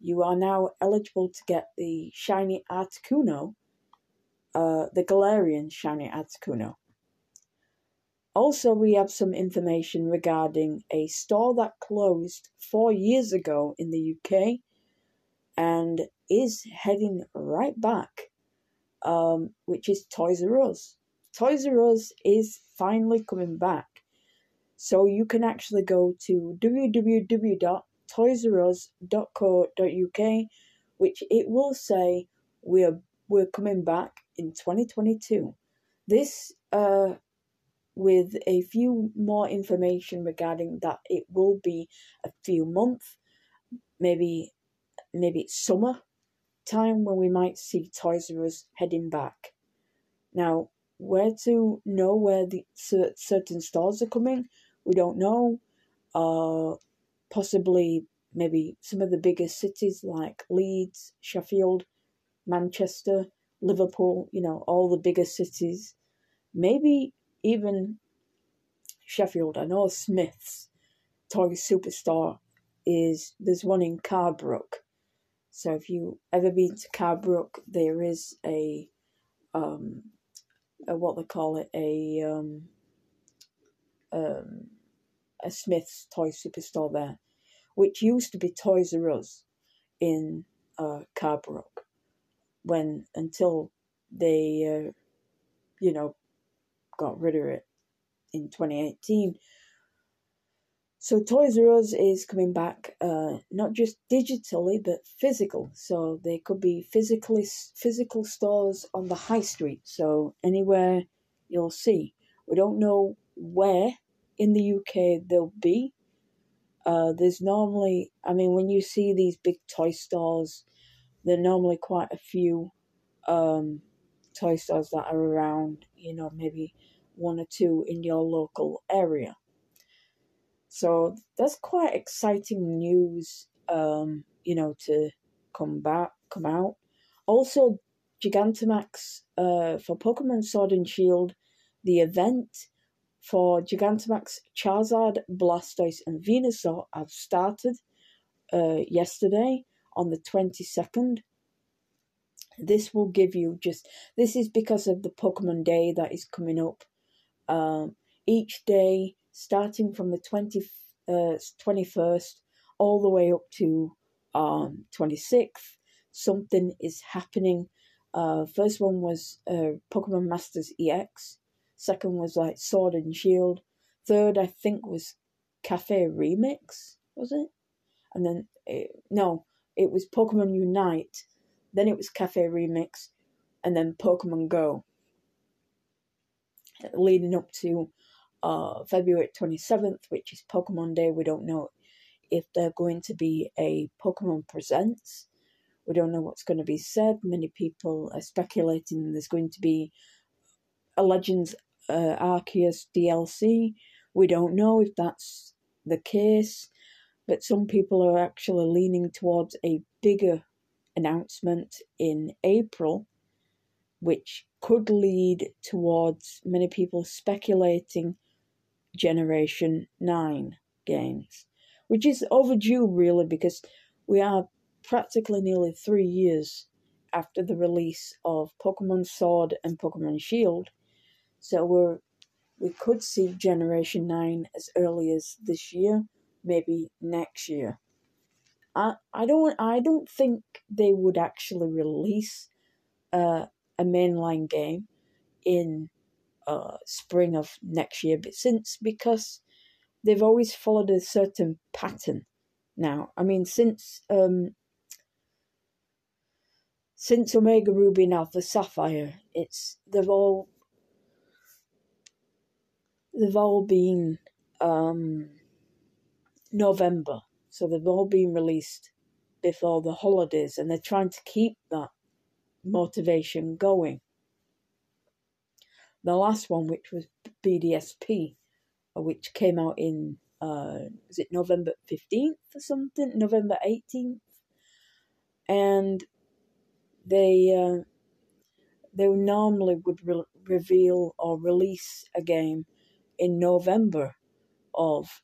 you are now eligible to get the shiny Articuno, uh, the Galarian shiny Articuno. Also, we have some information regarding a store that closed four years ago in the UK and is heading right back, um, which is Toys R Us. Toys R Us is finally coming back. So you can actually go to www.toysrus.co.uk, which it will say we're we're coming back in 2022. This uh with a few more information regarding that it will be a few months, maybe maybe it's summer time when we might see Toys R Us heading back. Now, where to know where the certain stores are coming, we don't know. Uh, possibly maybe some of the biggest cities like Leeds, Sheffield, Manchester, Liverpool, you know, all the bigger cities. Maybe even Sheffield. I know Smith's Toy Superstore is there's one in Carbrook. So if you ever been to Carbrook, there is a um, a, what they call it a um, um, a Smith's toy superstore there, which used to be Toys R Us in uh, Carbrook, when until they uh, you know got rid of it in 2018 so Toys R Us is coming back, uh, not just digitally but physical. So they could be physically physical stores on the high street. So anywhere you'll see. We don't know where in the UK they'll be. Uh, there's normally, I mean, when you see these big toy stores, there are normally quite a few um, toy stores that are around. You know, maybe one or two in your local area. So that's quite exciting news, um, you know, to come back, come out. Also, Gigantamax uh, for Pokemon Sword and Shield, the event for Gigantamax, Charizard, Blastoise, and Venusaur have started uh, yesterday on the 22nd. This will give you just, this is because of the Pokemon Day that is coming up. Um, each day starting from the 20, uh, 21st all the way up to um, 26th. Something is happening. Uh, first one was uh, Pokemon Masters EX. Second was like Sword and Shield. Third, I think, was Cafe Remix, was it? And then, it, no, it was Pokemon Unite. Then it was Cafe Remix. And then Pokemon Go. Leading up to uh, February 27th, which is Pokemon Day. We don't know if they're going to be a Pokemon Presents. We don't know what's going to be said. Many people are speculating there's going to be a Legends uh, Arceus DLC. We don't know if that's the case, but some people are actually leaning towards a bigger announcement in April, which could lead towards many people speculating Generation 9 games, which is overdue really because we are practically nearly three years after the release of Pokemon Sword and Pokemon Shield. So we're we could see Generation 9 as early as this year, maybe next year. I I don't I don't think they would actually release uh, a mainline game in uh, spring of next year, but since because they've always followed a certain pattern. Now, I mean, since um, since Omega Ruby and Alpha Sapphire, it's they've all they've all been um, November, so they've all been released before the holidays, and they're trying to keep that motivation going. The last one, which was BDSP, uh, which came out in uh, was it November fifteenth or something, November eighteenth, and they uh, they normally would re- reveal or release a game in November of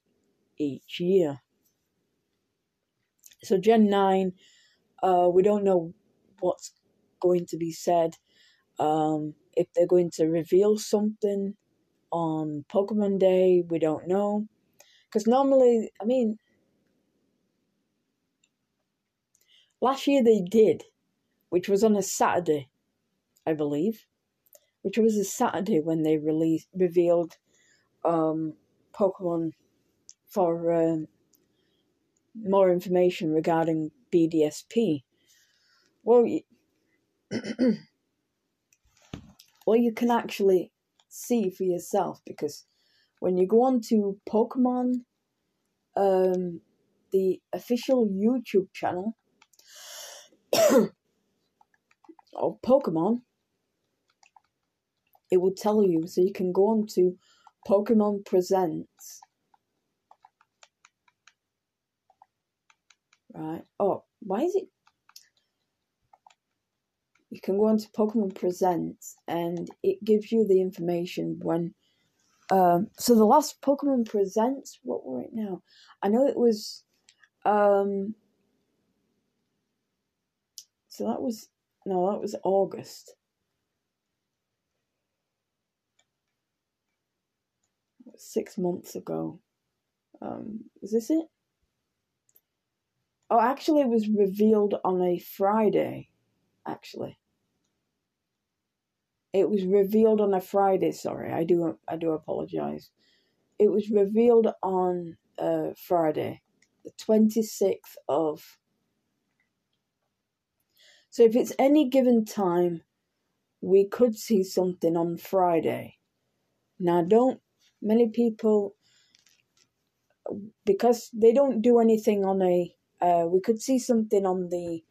each year. So Gen nine, uh, we don't know what's going to be said. Um, if they're going to reveal something on Pokemon Day, we don't know. Because normally, I mean, last year they did, which was on a Saturday, I believe, which was a Saturday when they released revealed um, Pokemon for um, more information regarding BDSP. Well, [clears throat] well, you can actually see for yourself because when you go on to Pokemon, um, the official YouTube channel [coughs] of Pokemon, it will tell you. So you can go on to Pokemon Presents. Right. Oh, why is it you can go onto Pokemon Presents and it gives you the information when. Um, so the last Pokemon Presents, what were it now? I know it was. Um, So that was no, that was August. Six months ago. Um, is this it? Oh, actually, it was revealed on a Friday. Actually, it was revealed on a Friday. Sorry, I do I do apologize. It was revealed on uh, Friday, the twenty sixth of. So if it's any given time, we could see something on Friday. Now, don't many people because they don't do anything on a uh, we could see something on the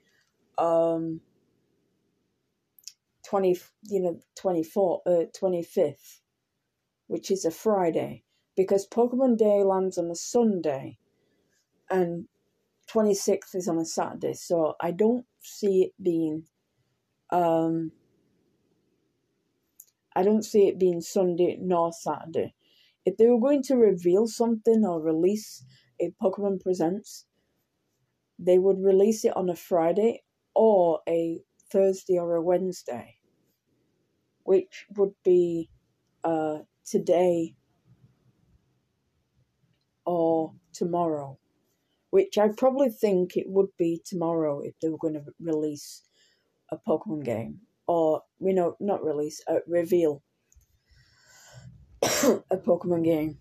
um 20 you know 24 uh, 25th which is a friday because pokemon day lands on a sunday and 26th is on a saturday. So i don't see it being um i don't see it being sunday nor saturday. If they were going to reveal something or release a pokemon presents they would release it on a Friday or a Thursday or a Wednesday, which would be uh, today or tomorrow, which I probably think it would be tomorrow if they were going to release a Pokemon game or you know not release a reveal [coughs] a Pokemon game.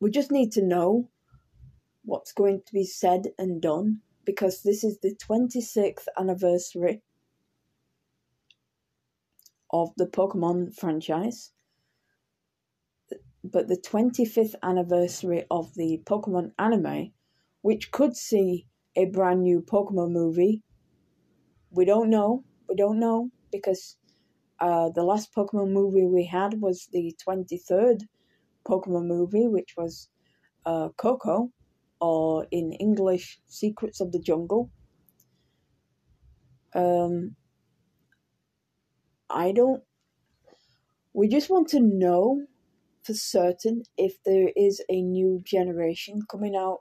We just need to know what's going to be said and done because this is the 26th anniversary of the Pokemon franchise, but the 25th anniversary of the Pokemon anime, which could see a brand new Pokemon movie. We don't know. We don't know because uh, the last Pokemon movie we had was the 23rd Pokemon movie, which was uh, Koko or in English, Secrets of the Jungle. Um, I don't. We just want to know for certain if there is a new generation coming out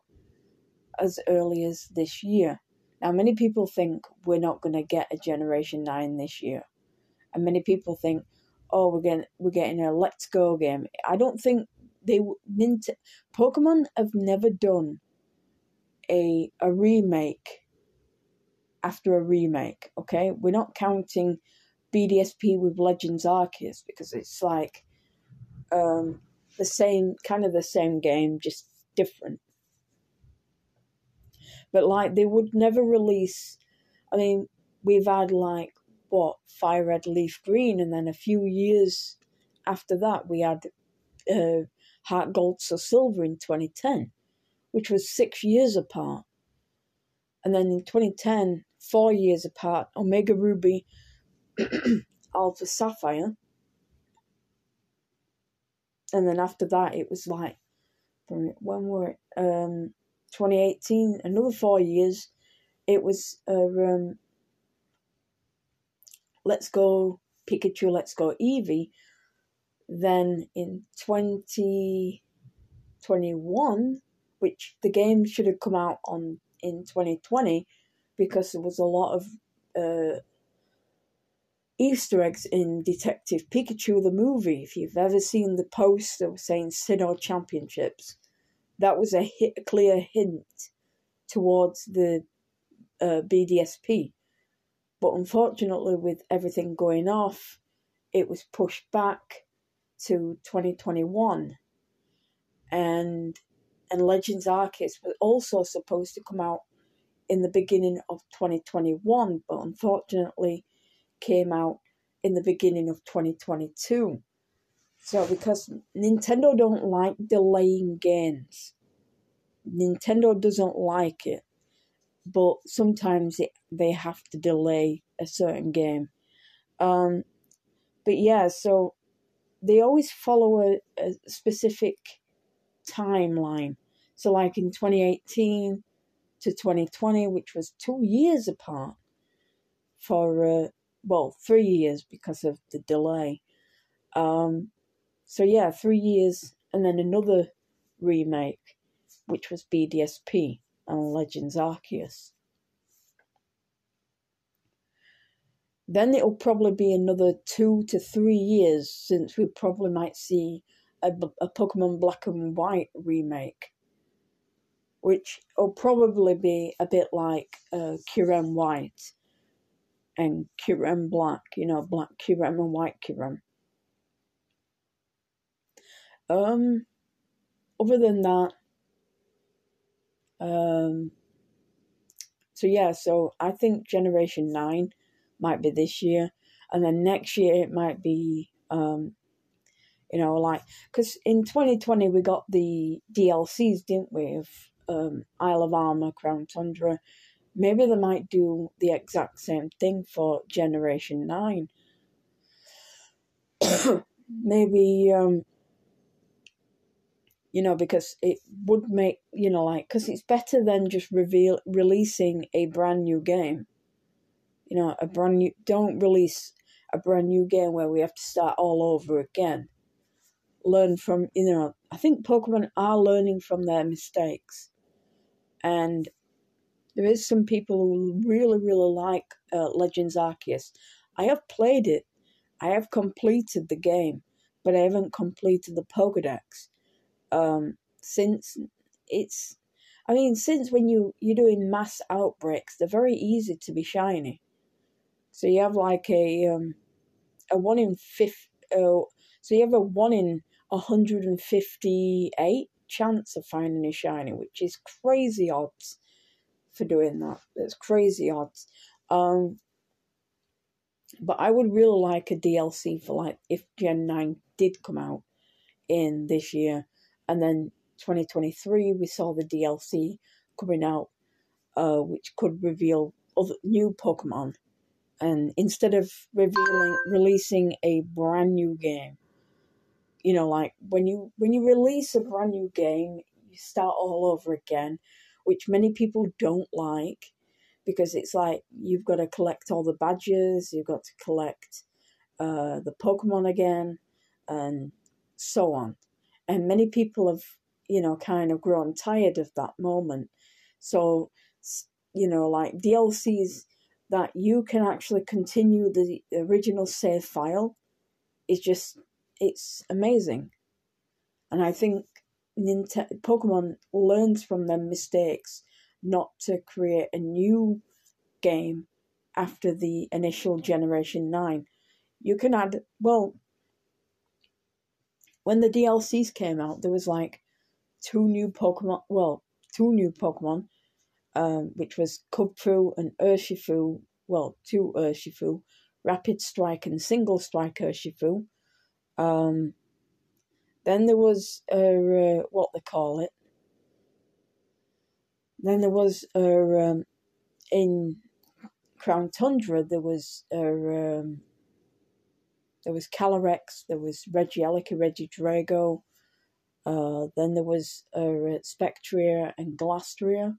as early as this year. Now, many people think we're not going to get a Generation 9 this year. And many people think, oh, we're getting, we're getting a Let's Go game. I don't think they. Nint- Pokemon have never done a a remake after a remake. Okay, we're not counting BDSP with Legends Arceus because it's like um, the same kind of the same game, just different. But like they would never release. I mean, we've had like what Fire Red Leaf Green, and then a few years after that we had uh, Heart Gold Soul Silver in 2010 which was six years apart. And then in 2010, four years apart, Omega Ruby, [clears throat] Alpha Sapphire. And then after that, it was like, when were it? Um, 2018, another four years. It was uh, um, Let's Go Pikachu, Let's Go Eevee. Then in 2021, which the game should have come out on in 2020 because there was a lot of uh, Easter eggs in Detective Pikachu the movie. If you've ever seen the poster saying Sinnoh Championships, that was a, hit, a clear hint towards the uh, BDSP. But unfortunately, with everything going off, it was pushed back to 2021. And and Legends Arceus was also supposed to come out in the beginning of 2021, but unfortunately came out in the beginning of 2022. So because Nintendo don't like delaying games. Nintendo doesn't like it. But sometimes it, they have to delay a certain game. Um, but yeah, so they always follow a, a specific timeline. So, like in 2018 to 2020, which was two years apart for, uh, well, three years because of the delay. Um, so, yeah, three years and then another remake, which was BDSP and Legends Arceus. Then it'll probably be another two to three years since we probably might see a, a Pokemon Black and White remake which will probably be a bit like uh, White and Kyurem Black, you know, Black Kyurem and White Kyurem. Um, other than that, um, so yeah, so I think Generation 9 might be this year, and then next year it might be, um, you know, like, because in 2020 we got the DLCs, didn't we, of um, Isle of Armor, Crown Tundra. Maybe they might do the exact same thing for Generation 9. [coughs] Maybe um, you know, because it would make, you know, like, because it's better than just reveal releasing a brand new game. You know, a brand new, don't release a brand new game where we have to start all over again. Learn from, you know, I think Pokemon are learning from their mistakes. And there is some people who really, really like uh, Legends Arceus. I have played it. I have completed the game, but I haven't completed the Pokedex um, since it's, I mean, since when you you're doing mass outbreaks, they're very easy to be shiny. So you have like a um, a one in fifty. Uh, so you have a one in hundred and fifty eight chance of finding a shiny, which is crazy odds for doing that. It's crazy odds. Um, but I would really like a DLC for like if Gen 9 did come out in this year. And then 2023, we saw the DLC coming out, uh, which could reveal other new Pokemon. And instead of revealing releasing a brand new game, you know, like when you when you release a brand new game, you start all over again, which many people don't like because it's like you've got to collect all the badges, you've got to collect uh, the Pokemon again, and so on. And many people have, you know, kind of grown tired of that moment. So, you know, like DLCs that you can actually continue the original save file is just, it's amazing. And I think Nintendo, Pokemon learns from their mistakes not to create a new game after the initial Generation 9. You can add, well, when the DLCs came out, there was like two new Pokemon. Well, two new Pokemon, um, which was Kubfu and Urshifu. Well, two Urshifu, Rapid Strike and Single Strike Urshifu. Um, then there was uh, uh, what they call it. Then there was uh, um, in Crown Tundra there was uh, um, there was Calyrex, there was Regieleki, Regidrago, uh, then there was uh, Spectrier and Glastrier.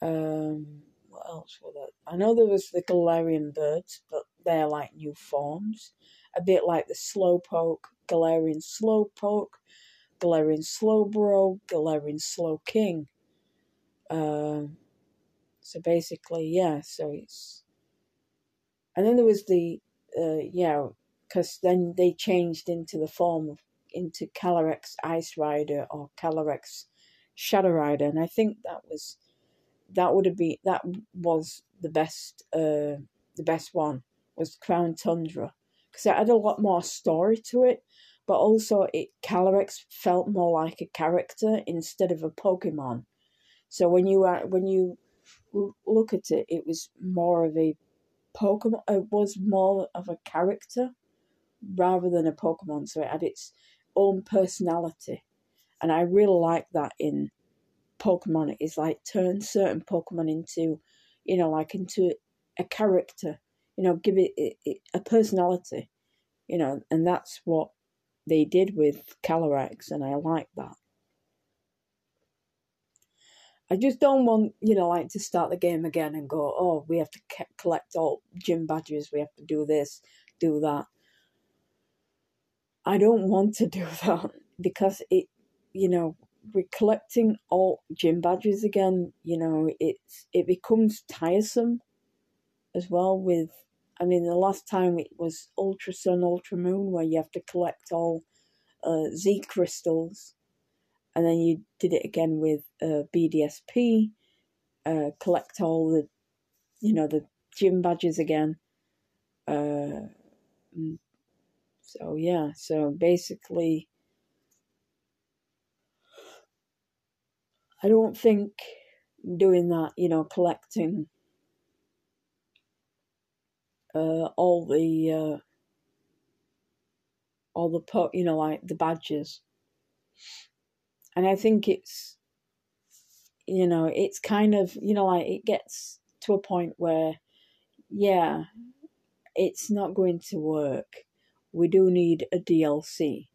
Um, what else were there? I know there was the Galarian birds, but they're like new forms. A bit like the Slowpoke, Galarian Slowpoke, Galarian Slowbro, Galarian Slowking. Um, so basically, yeah, so it's. And then there was the uh, yeah, because then they changed into the form of into Calyrex Ice Rider or Calyrex Shadow Rider, and I think that was that would have been that was the best uh the best one was Crown Tundra because it had a lot more story to it, but also it Calyrex felt more like a character instead of a Pokemon. So when you are when you look at it, it was more of a Pokemon it was more of a character rather than a Pokemon, so it had its own personality. And I really like that in Pokemon. It's like turn certain Pokemon into, you know, like into a character, you know, give it, it, it a personality, you know, and that's what they did with Calyrex, and I like that. I just don't want, you know, like to start the game again and go, oh, we have to collect all gym badges, we have to do this, do that. I don't want to [laughs] do that because it, you know, we're collecting all gym badges again, you know, it's it becomes tiresome. as well with I mean the last time it was Ultra Sun, Ultra Moon where you have to collect all uh, Z crystals and then you did it again with uh, BDSP, uh, collect all the, you know, the gym badges again. Uh, mm, so yeah, so basically, I don't think doing that, you know, collecting uh, all the uh, all the po- you know like the badges. And I think it's you know it's kind of you know like it gets to a point where yeah it's not going to work. We do need a DLC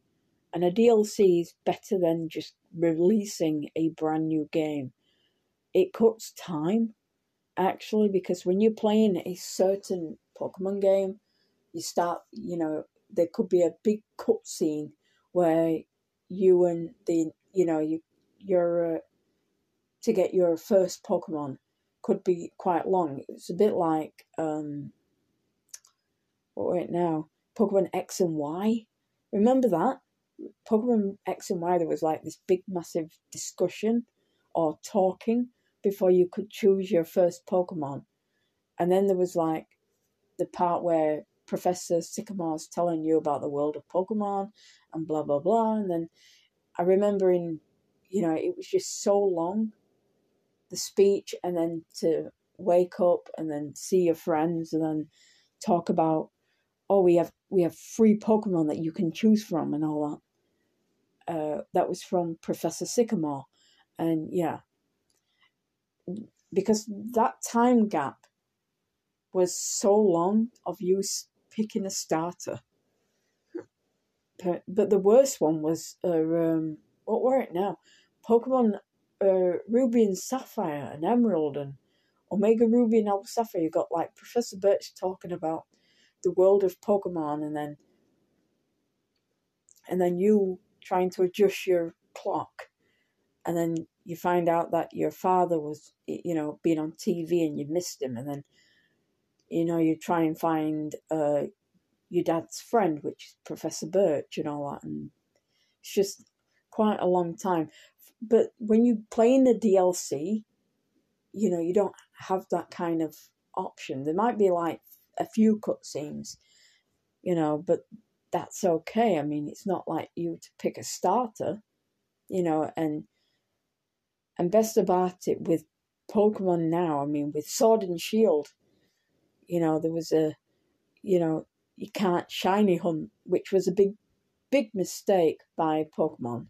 and a DLC is better than just releasing a brand new game. It cuts time actually because when you're playing a certain Pokemon game you start you know there could be a big cutscene where you and the you know you your uh, to get your first Pokemon could be quite long. It's a bit like um, what wait now Pokemon X and Y. Remember that Pokemon X and Y? There was like this big massive discussion or talking before you could choose your first Pokemon, and then there was like the part where Professor Sycamore's telling you about the world of Pokemon and blah blah blah, and then I remember in, you know, it was just so long, the speech, and then to wake up and then see your friends and then talk about, oh, we have we have free Pokemon that you can choose from and all that. Uh, that was from Professor Sycamore, and yeah, because that time gap was so long of you picking a starter but the worst one was uh, um, what were it now? Pokemon uh, Ruby and Sapphire and Emerald and Omega Ruby and Alpha Sapphire. You got like Professor Birch talking about the world of Pokemon, and then and then you trying to adjust your clock, and then you find out that your father was you know being on TV and you missed him, and then you know you try and find uh, your dad's friend, which is Professor Birch and all that. And it's just quite a long time. But when you play in the DLC, you know, you don't have that kind of option. There might be like a few cutscenes, you know, but that's okay. I mean, it's not like you to pick a starter, you know, and and best about it with Pokemon now, I mean, with Sword and Shield, you know, there was a, you know, you can't shiny hunt, which was a big, big mistake by Pokemon.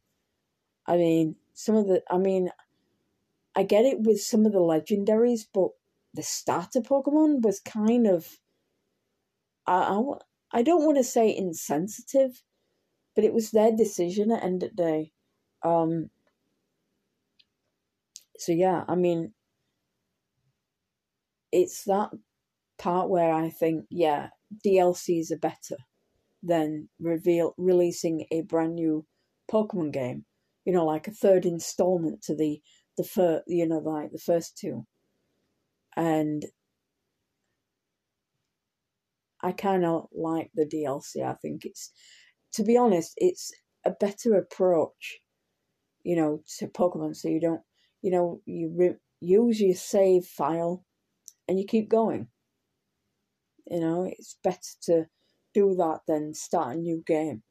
I mean, some of the, I mean, I get it with some of the legendaries, but the starter Pokemon was kind of, I, I, I don't want to say insensitive, but it was their decision at end of day. Um, so yeah, I mean, it's that part where I think, yeah, DLCs are better than reveal releasing a brand new Pokemon game. You know, like a third installment to the the first, you know, like the first two. And I kind of like the DLC. I think it's, to be honest, it's a better approach, you know, to Pokemon. So you don't, you know, you re- use your save file, and you keep going. You know, it's better to do that than start a new game.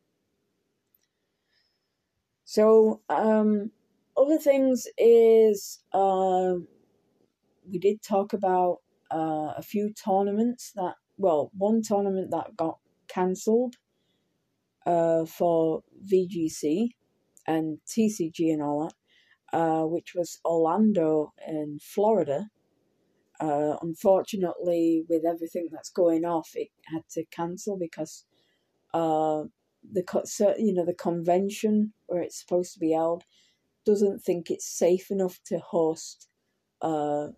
So, um, other things is uh, we did talk about uh, a few tournaments that, well, one tournament that got cancelled uh, for VGC and TCG and all that, uh, which was Orlando in Florida. Uh, unfortunately, with everything that's going off, it had to cancel because uh, the you know the convention where it's supposed to be held doesn't think it's safe enough to host uh,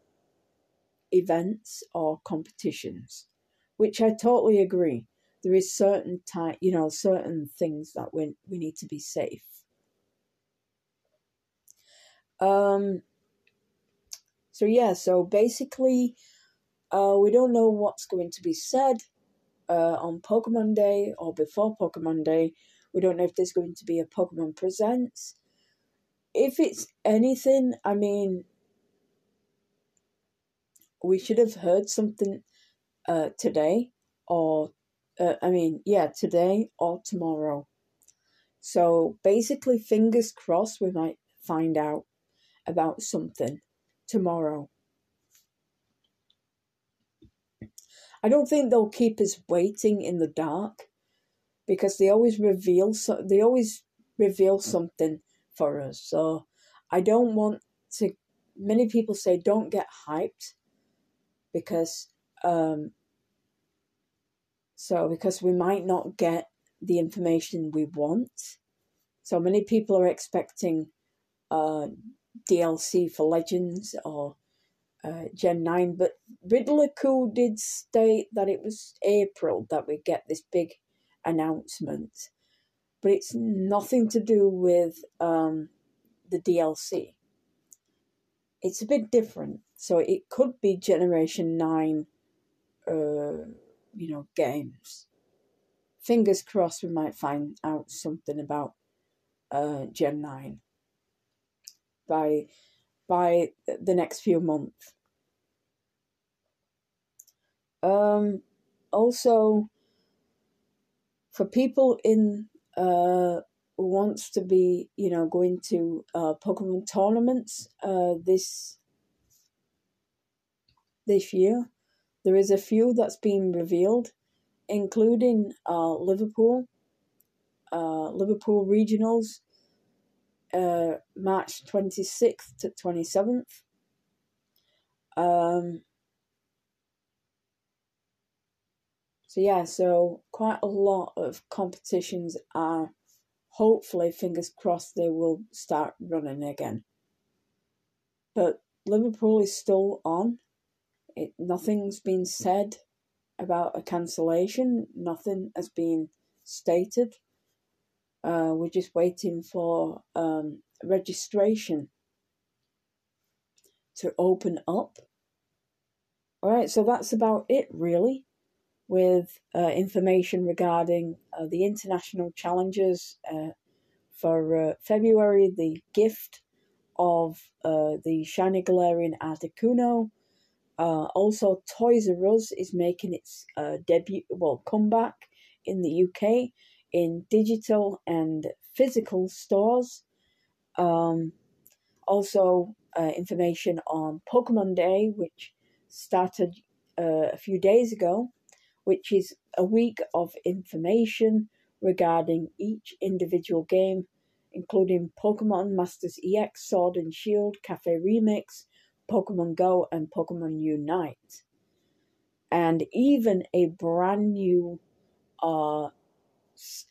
events or competitions, which I totally agree. There is certain time, you know, certain things that we we need to be safe. Um, so yeah, so basically, Uh, we don't know what's going to be said uh, on Pokemon Day or before Pokemon Day. We don't know if there's going to be a Pokemon Presents. If it's anything, I mean, we should have heard something uh, today or, uh, I mean, yeah, today or tomorrow. So basically, fingers crossed, we might find out about something tomorrow. I don't think they'll keep us waiting in the dark because they always reveal so they always reveal something for us. So I don't want to many people say don't get hyped because um so because we might not get the information we want. So many people are expecting uh DLC for Legends or uh, Gen 9, but Riddler Khu did state that it was April that we get this big announcement. But it's nothing to do with um, the DLC. It's a bit different. So it could be Generation 9, uh, you know, games. Fingers crossed we might find out something about uh, Gen 9 by by the next few months. Um, also, for people in uh, who wants to be, you know, going to uh, Pokemon tournaments uh, this this year, there is a few that's been revealed, including uh, Liverpool, uh, Liverpool regionals, uh, March twenty sixth to twenty seventh. Um, So yeah, so quite a lot of competitions are hopefully fingers crossed they will start running again. But Liverpool is still on. It nothing's been said about a cancellation. Nothing has been stated. Uh, we're just waiting for um, registration to open up. All right, so that's about it, really with uh, information regarding uh, the international challenges uh, for uh, February, the gift of uh, the Shiny Galarian Articuno. Also, Toys R Us is making its debut, well, comeback in the UK in digital and physical stores. Um, also, information on Pokemon Day, which started a few days ago which is a week of information regarding each individual game, including Pokemon Masters EX, Sword and Shield, Cafe Remix, Pokemon Go, and Pokemon Unite. And even a brand new uh,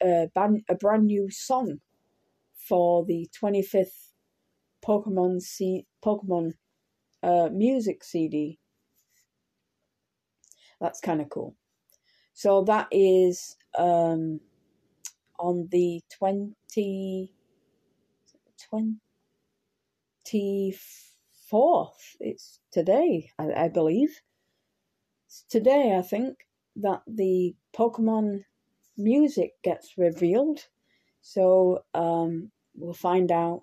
uh, a brand new song for the 25th Pokemon C- Pokemon uh, music CD. That's kind of cool. So that is um, on the 20, 24th. It's today, I, I believe. It's today, I think, that the Pokemon music gets revealed. So um, we'll find out.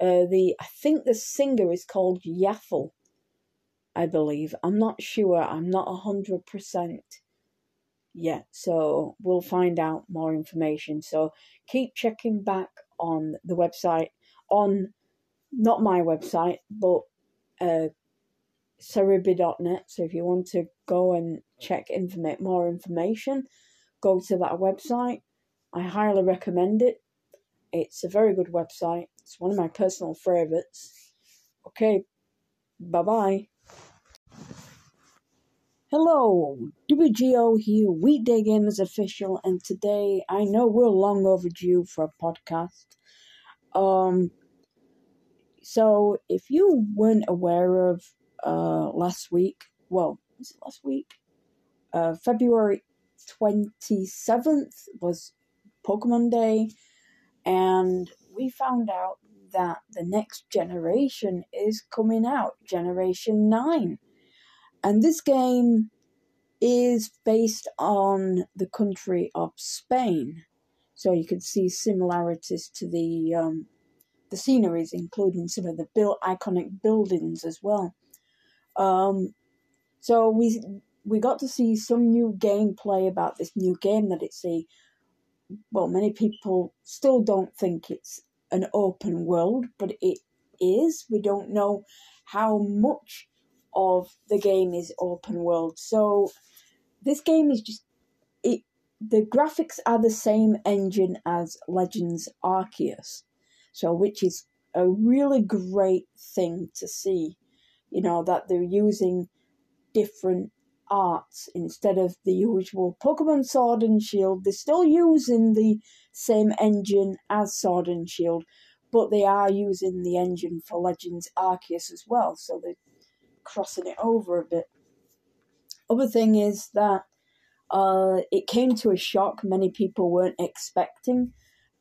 Uh, the I think the singer is called Yaffle. I believe. I'm not sure. I'm not hundred percent yet. So we'll find out more information. So keep checking back on the website, on not my website, but uh, Serebii.net. So if you want to go and check informa- more information, go to that website. I highly recommend it. It's a very good website. It's one of my personal favorites. Okay, bye bye. Hello, WGO here, Weekday Gamers Official, and today I know we're long overdue for a podcast. Um, so if you weren't aware of uh last week, well, was it last week? Uh, February twenty seventh was Pokemon Day, and we found out that the next generation is coming out, Generation Nine and this game is based on the country of Spain. So you can see similarities to the um, the sceneries, including some of the built iconic buildings as well. Um, so we we got to see some new gameplay about this new game that it's a well, many people still don't think it's an open world, but it is. We don't know how much of the game is open world. So this game is just it the graphics are the same engine as Legends Arceus. So which is a really great thing to see. You know, that they're using different arts instead of the usual Pokemon Sword and Shield. They're still using the same engine as Sword and Shield, but they are using the engine for Legends Arceus as well, so they're crossing it over a bit. Other thing is that uh, it came to a shock many people weren't expecting.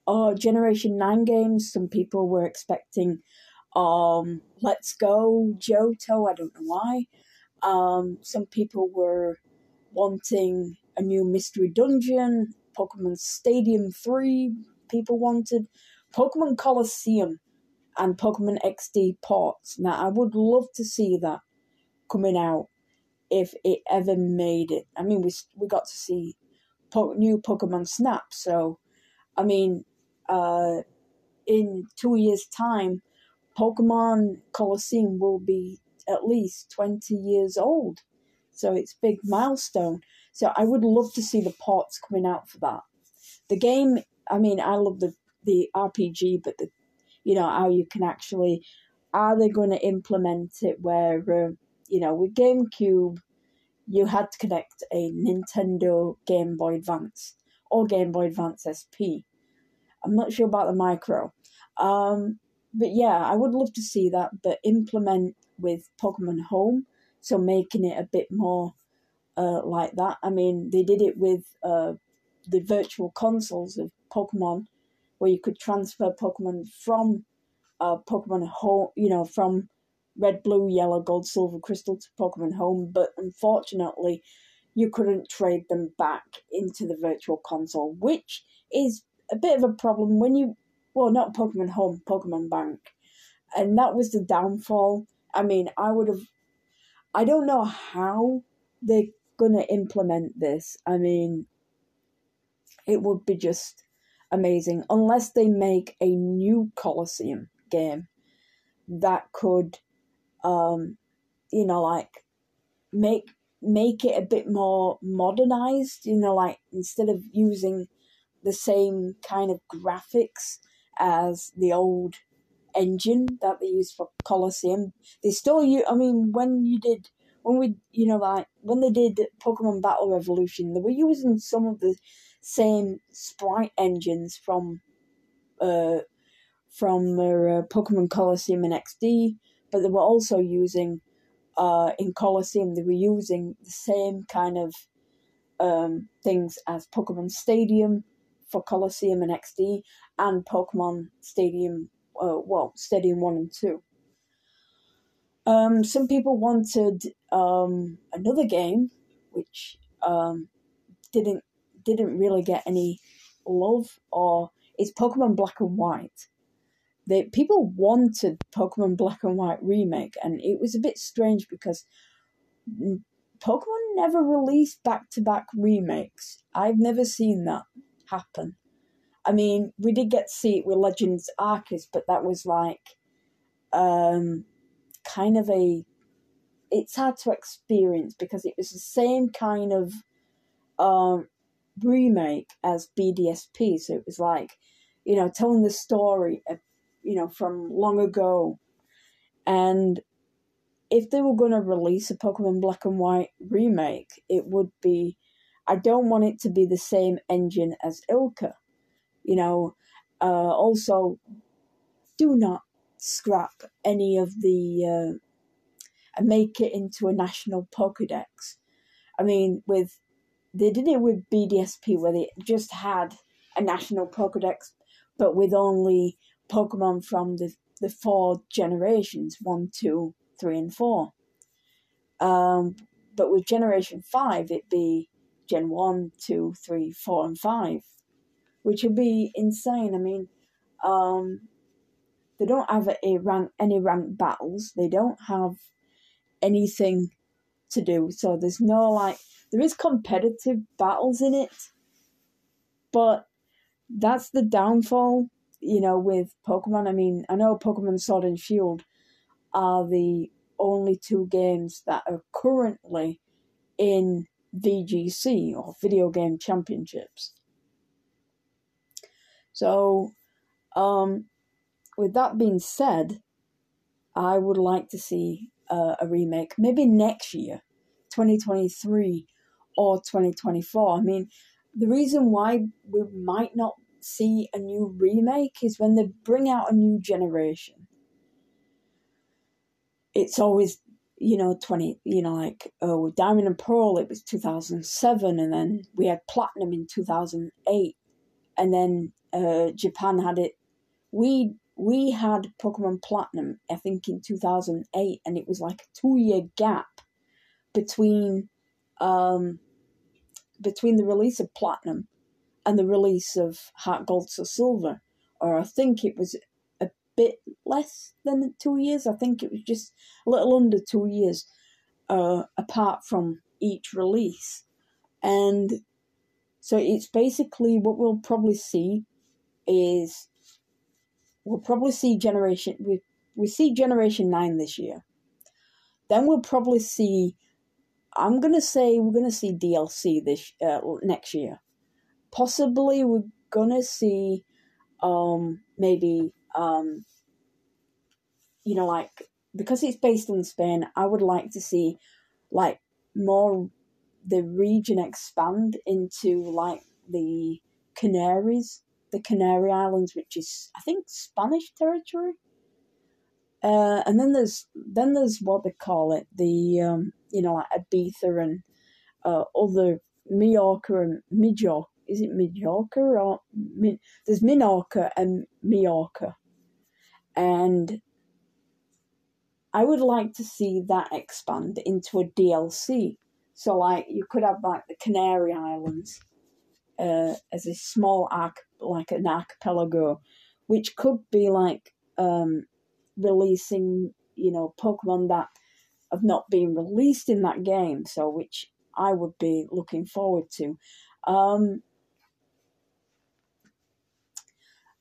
Uh, Generation 9 games, some people were expecting um, Let's Go, Johto, I don't know why. Um, some people were wanting a new mystery dungeon, Pokemon Stadium 3, people wanted Pokemon Colosseum and Pokemon XD ports. Now, I would love to see that coming out if it ever made it. I mean, we we got to see po- new Pokemon Snap, so I mean, uh, in two years' time, Pokemon Colosseum will be at least 20 years old. So it's big milestone. So I would love to see the ports coming out for that. The game, I mean, I love the, the RPG, but the, you know, how you can actually, are they going to implement it where, uh, you know, with GameCube, you had to connect a Nintendo Game Boy Advance or Game Boy Advance SP. I'm not sure about the micro. Um, but yeah, I would love to see that, but implement with Pokemon Home, so making it a bit more uh, like that. I mean, they did it with uh, the virtual consoles of Pokemon, where you could transfer Pokemon from uh, Pokemon Home, you know, from Red, Blue, Yellow, Gold, Silver, Crystal to Pokemon Home, but unfortunately, you couldn't trade them back into the virtual console, which is a bit of a problem when you, well, not Pokemon Home, Pokemon Bank. And that was the downfall I mean, I would have. I don't know how they're gonna implement this. I mean, it would be just amazing unless they make a new Colosseum game that could, um, you know, like make make it a bit more modernized. You know, like instead of using the same kind of graphics as the old engine that they use for Colosseum. They still use. I mean, when you did when we you know like when they did Pokemon Battle Revolution, they were using some of the same sprite engines from uh from uh, Pokemon Colosseum and XD, but they were also using uh in Colosseum they were using the same kind of um things as Pokemon Stadium for Colosseum and XD and Pokemon Stadium uh, well, Stadium 1 and 2. Um, some people wanted um, another game, which um, didn't didn't really get any love, or it's Pokemon Black and White. The people wanted Pokemon Black and White remake, and it was a bit strange because Pokemon never released back to back remakes. I've never seen that happen. I mean, we did get to see it with Legends Arceus, but that was like um, kind of a. It's hard to experience because it was the same kind of um, remake as BDSP. So it was like, you know, telling the story, of, you know, from long ago. And if they were going to release a Pokemon Black and White remake, it would be. I don't want it to be the same engine as ILCA you know, uh, also do not scrap any of the uh, make it into a national Pokedex. I mean, with they did it with BDSP where they just had a national Pokedex, but with only Pokemon from the the four generations one, two, three, and four. Um, but with Generation 5, it'd be Gen 1, 2, 3, 4, and 5, which would be insane. I mean, um, they don't have a rank, any ranked battles, they don't have anything to do, so there's no like, there is competitive battles in it, but that's the downfall, you know, with Pokemon. I mean, I know Pokemon Sword and Shield are the only two games that are currently in VGC or Video Game Championships. So, um, with that being said, I would like to see uh, a remake maybe next year, 2023 or 2024. I mean, the reason why we might not see a new remake is when they bring out a new generation. It's always, you know, 20, you know, like, oh, Diamond and Pearl, it was 2007, and then we had Platinum in 2008, and then uh, Japan had it. We we had Pokemon Platinum, I think, in 2008, and it was like a two year gap between um, between the release of Platinum and the release of Heart Gold Soul Silver, or I think it was a bit less than two years. I think it was just a little under two years uh, apart from each release, and so it's basically what we'll probably see is we'll probably see generation we we see generation nine this year. Then we'll probably see I'm gonna say we're gonna see DLC this uh, next year. Possibly we're gonna see um maybe um you know like because it's based in Spain. I would like to see like more the region expand into like the Canaries, the Canary Islands, which is I think Spanish territory. Uh, and then there's then there's what they call it the um, you know like Ibiza and uh, other Mallorca and Majorca. Is it Majorca or there's Minorca and Mallorca, and I would like to see that expand into a DLC. So like you could have like the Canary Islands uh, as a small arc like an archipelago, which could be like um, releasing, you know, Pokemon that have not been released in that game, so which I would be looking forward to. Um,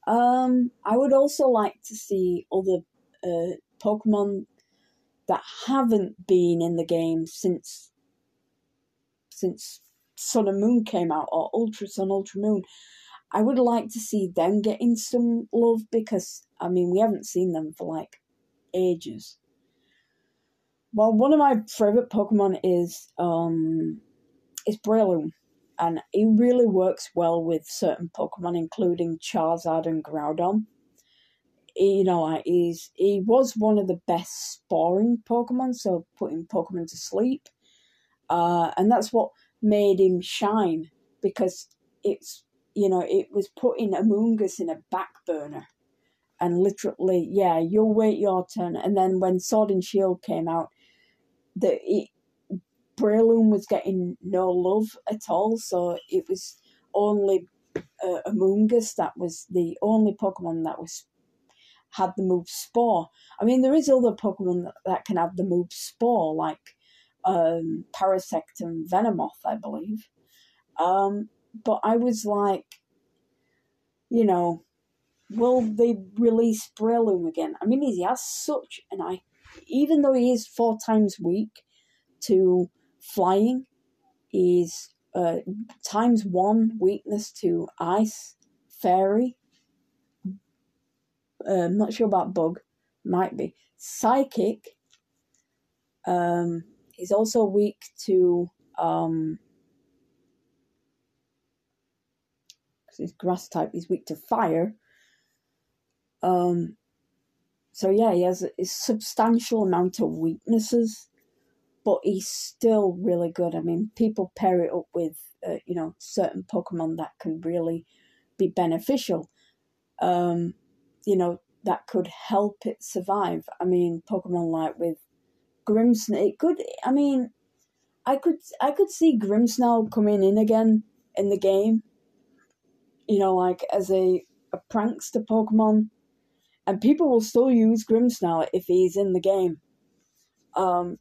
um, I would also like to see other uh, Pokemon that haven't been in the game since since Sun and Moon came out, or Ultra Sun, Ultra Moon. I would like to see them getting some love because I mean we haven't seen them for like ages. Well, one of my favorite Pokemon is um is Breloom, and it really works well with certain Pokemon, including Charizard and Groudon. You know, he's he was one of the best sparring Pokemon, so putting Pokemon to sleep, uh, and that's what made him shine because it's you know, it was putting Amoonguss in a back burner. And literally, yeah, you'll wait your turn. And then when Sword and Shield came out, the it, Breloom was getting no love at all. So it was only uh, Amoonguss that was the only Pokemon that was had the move Spore. I mean, there is other Pokemon that, that can have the move Spore, like um, Parasect and Venomoth, I believe. Um, but I was like, you know, will they release Breloom again? I mean, he has such an eye, even though he is four times weak to flying, he's uh, times one weakness to ice, fairy. Uh, I'm not sure about bug, might be psychic. Um, he's also weak to um, because he's grass type, he's weak to fire. Um, so yeah, he has a, substantial amount of weaknesses, but he's still really good. I mean, people pair it up with uh, you know certain Pokemon that can really be beneficial. Um, you know that could help it survive. I mean, Pokemon like with Grimmsnarl. It could. I mean, I could. I could see Grimmsnarl coming in again in the game. You know, like as a a prankster Pokemon, and people will still use Grimmsnarl if he's in the game. Um,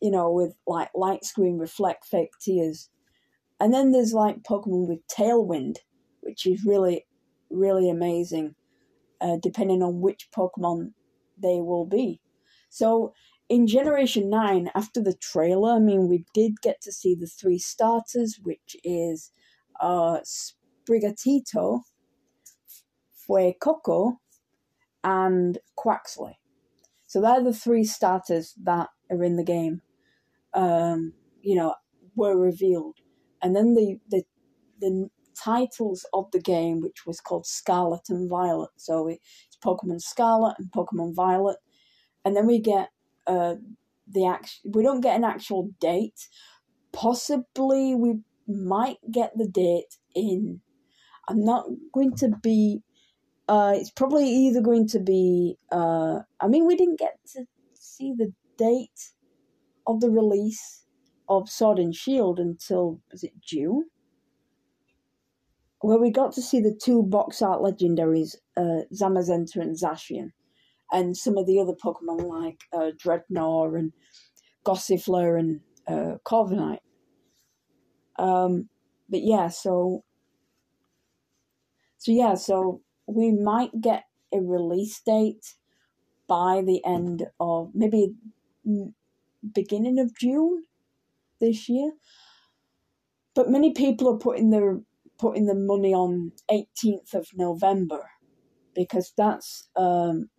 you know, with like light screen reflect fake tears, and then there's like Pokemon with Tailwind, which is really, really amazing, uh, depending on which Pokemon they will be. So in Generation 9, after the trailer, I mean, we did get to see the three starters, which is uh, Sprigatito, Fuecoco, and Quaxly. So they're the three starters that are in the game, um, you know, were revealed. And then the, the, the titles of the game, which was called Scarlet and Violet. So it's Pokemon Scarlet and Pokemon Violet. And then we get uh, the act. We don't get an actual date. Possibly we might get the date in. I'm not going to be. Uh, it's probably either going to be. Uh, I mean, we didn't get to see the date of the release of Sword and Shield until was it June? Where we got to see the two box art legendaries, uh, Zamazenta and Zacian and some of the other Pokemon like uh, Drednaw and Gossifleur and uh, Corviknight. Um, but yeah, so so yeah, so we might get a release date by the end of maybe beginning of June this year. But many people are putting their putting the money on 18th of November because that's um,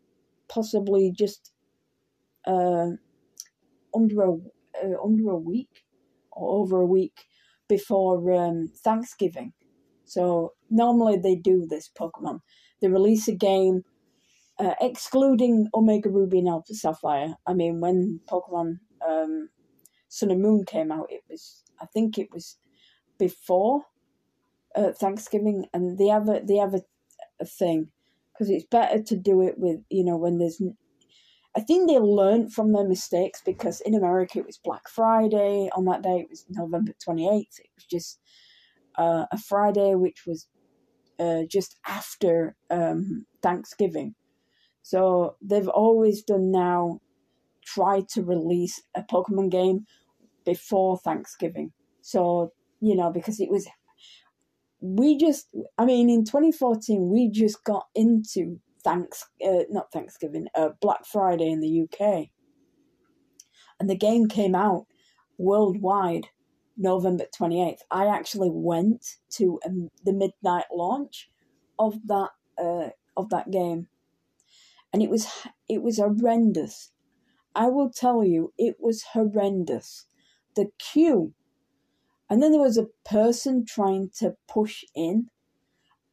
possibly just uh, under a uh, under a week or over a week before um, Thanksgiving. So normally they do this Pokemon. They release a game, uh, excluding Omega Ruby and Alpha Sapphire. I mean, when Pokemon um, Sun and Moon came out, it was I think it was before uh, Thanksgiving, and they have a they have a, a thing because it's better to do it with you know when there's I think they learned from their mistakes because in America it was Black Friday. On that day, it was November 28th. It was just uh, a Friday, which was uh, just after um, Thanksgiving. So they've always done now try to release a Pokemon game before Thanksgiving. So, you know, because it was we just, I mean, in 2014, we just got into thanks, uh, not Thanksgiving, uh, Black Friday in the UK. And the game came out worldwide November 28th. I actually went to um, the midnight launch of that uh, of that game. And it was it was horrendous. I will tell you, it was horrendous. The queue and then there was a person trying to push in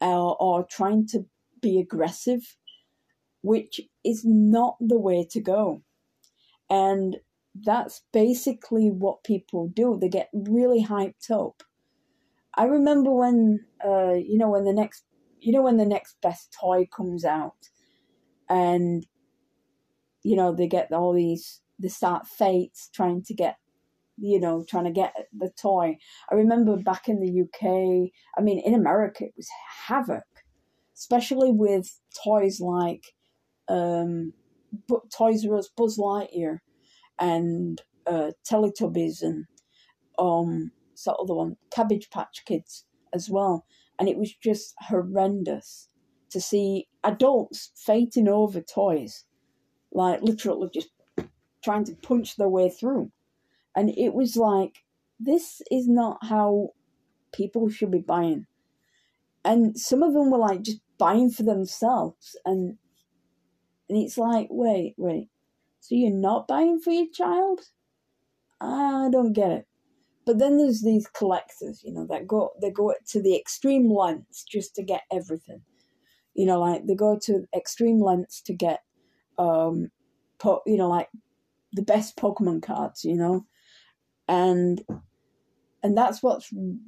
uh, or trying to be aggressive, which is not the way to go. And that's basically what people do. They get really hyped up. I remember when, uh, you know, when the next, you know, when the next best toy comes out, and you know they get all these, they start fates trying to get you know, trying to get the toy. I remember back in the UK, I mean, in America, it was havoc, especially with toys like um, Toys R Us Buzz Lightyear and uh, Teletubbies and um, sort of the one, Cabbage Patch Kids as well. And it was just horrendous to see adults fighting over toys, like literally just trying to punch their way through. And it was like, this is not how people should be buying. And some of them were like just buying for themselves. And and it's like, wait, wait. So you're not buying for your child? I don't get it. But then there's these collectors, you know, that go they go to the extreme lengths just to get everything. You know, like they go to extreme lengths to get um po- you know, like the best Pokemon cards, you know and and that's what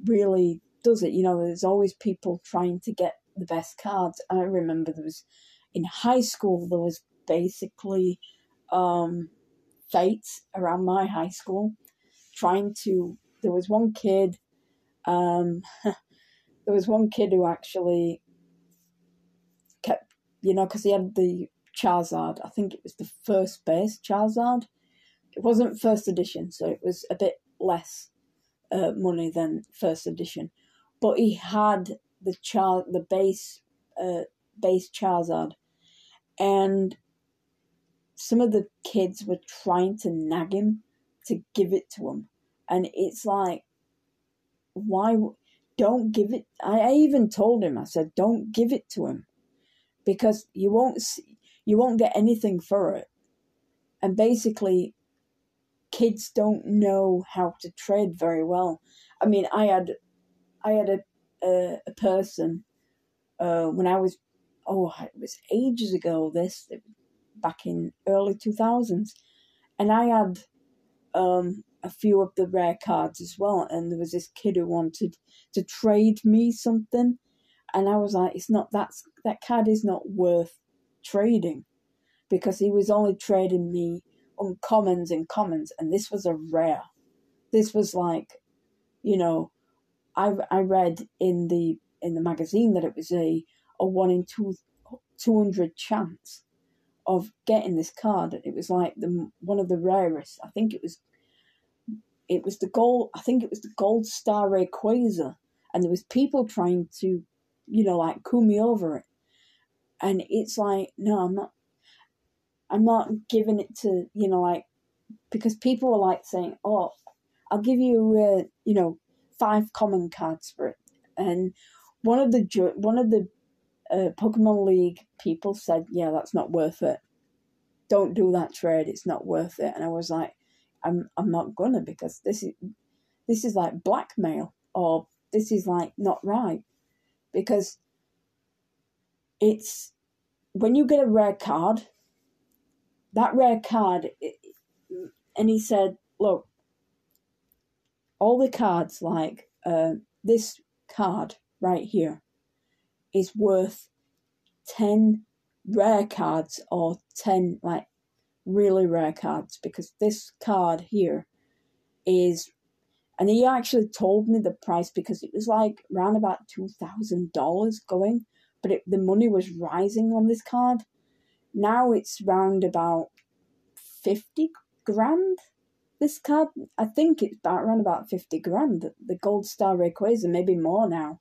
really does it. You know, there's always people trying to get the best cards. I remember there was in high school there was basically um, fights around my high school, trying to. There was one kid. Um, [laughs] there was one kid who actually kept, you know, because he had the Charizard. I think it was the first base Charizard. It wasn't first edition, so it was a bit less uh, money than first edition. But he had the char the base uh, base Charizard, and some of the kids were trying to nag him to give it to him, and it's like, why? Don't give it. I, I even told him. I said, don't give it to him, because you won't see, you won't get anything for it. And basically, kids don't know how to trade very well. I mean, I had, I had a a, a person uh, when I was, oh, it was ages ago. This back in early two thousands, and I had um, a few of the rare cards as well. And there was this kid who wanted to trade me something, and I was like, it's not that's that card is not worth trading because he was only trading me Um, uncommons and commons, and this was a rare. This was like, you know, I I read in the in the magazine that it was a a one in two two hundred chance of getting this card. It was like the one of the rarest. I think it was it was the gold. I think it was the Gold Star Rayquaza, and there was people trying to, you know, like cool me over it. And it's like, no, I'm not. I'm not giving it to you know like because people were like saying, oh, I'll give you uh, you know five common cards for it, and one of the one of the uh, Pokemon League people said, "Yeah, that's not worth it. Don't do that trade. It's not worth it." And I was like, "I'm I'm not gonna because this is this is like blackmail or this is like not right because it's when you get a rare card, that rare card, and he said, look, all the cards, like uh, this card right here, is worth 10 rare cards or 10 like really rare cards because this card here is and he actually told me the price because it was like around about $2000 going but it, the money was rising on this card now it's round about 50 grand this card, I think it's about around about 50 grand, the Gold Star Rayquaza, maybe more now.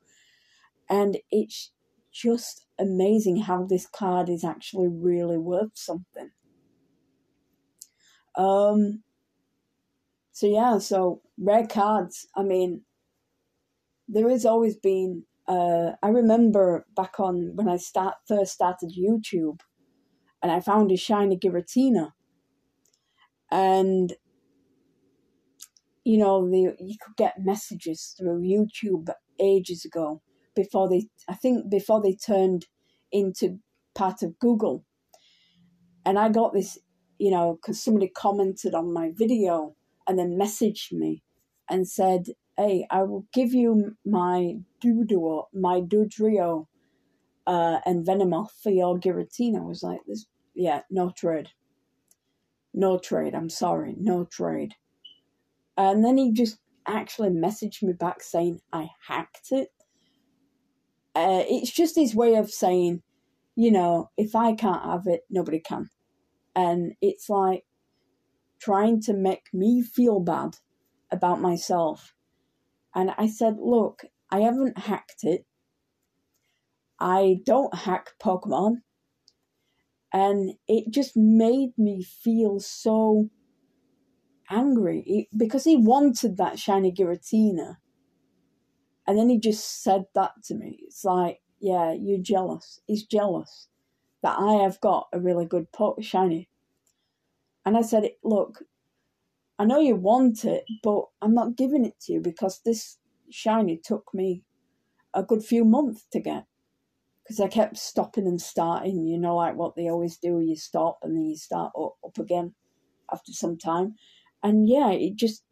And it's just amazing how this card is actually really worth something. Um, so yeah, so rare cards. I mean, there has always been. Uh, I remember back on when I start first started YouTube, and I found a shiny Giratina, and you know, the, you could get messages through YouTube ages ago before they, I think, before they turned into part of Google. And I got this, you know, because somebody commented on my video and then messaged me and said, Hey, I will give you my Doduo, my Dodrio, uh, and Venomoth for your Giratina. I was like, this, yeah, no trade. No trade. I'm sorry, no trade. And then he just actually messaged me back saying I hacked it. Uh, it's just his way of saying, you know, if I can't have it, nobody can. And it's like trying to make me feel bad about myself. And I said, look, I haven't hacked it. I don't hack Pokemon. And it just made me feel so angry because he wanted that shiny Giratina. And then he just said that to me. It's like, yeah, you're jealous. He's jealous that I have got a really good pot shiny. And I said, look, I know you want it, but I'm not giving it to you because this shiny took me a good few months to get. Because I kept stopping and starting, you know, like what they always do. You stop and then you start up, up again after some time and yeah, it just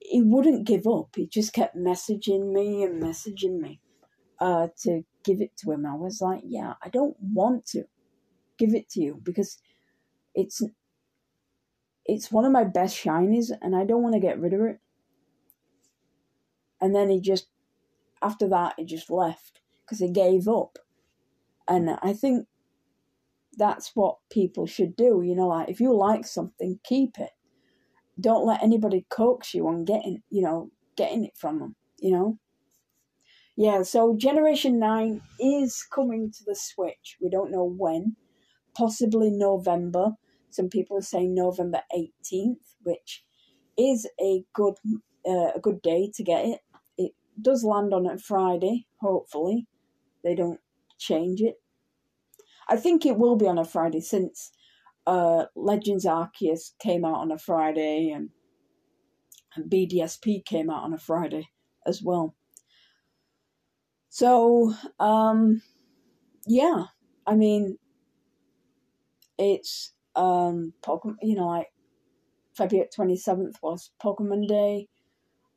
he wouldn't give up. He just kept messaging me and messaging me uh, to give it to him. I was like, yeah, I don't want to give it to you because it's it's one of my best shinies, and I don't want to get rid of it. And then he just, after that, he just left because he gave up. And I think that's what people should do. You know, like if you like something, keep it. Don't let anybody coax you on getting, you know, getting it from them. You know. Yeah. So Generation Nine is coming to the Switch. We don't know when. Possibly November. Some people are saying November eighteenth, which is a good uh, a good day to get it. It does land on a Friday. Hopefully, they don't change it I think it will be on a Friday since uh, Legends Arceus came out on a Friday and, and BDSP came out on a Friday as well. So, um, yeah, I mean, it's um, Pokemon, you know, like February 27th was Pokemon Day.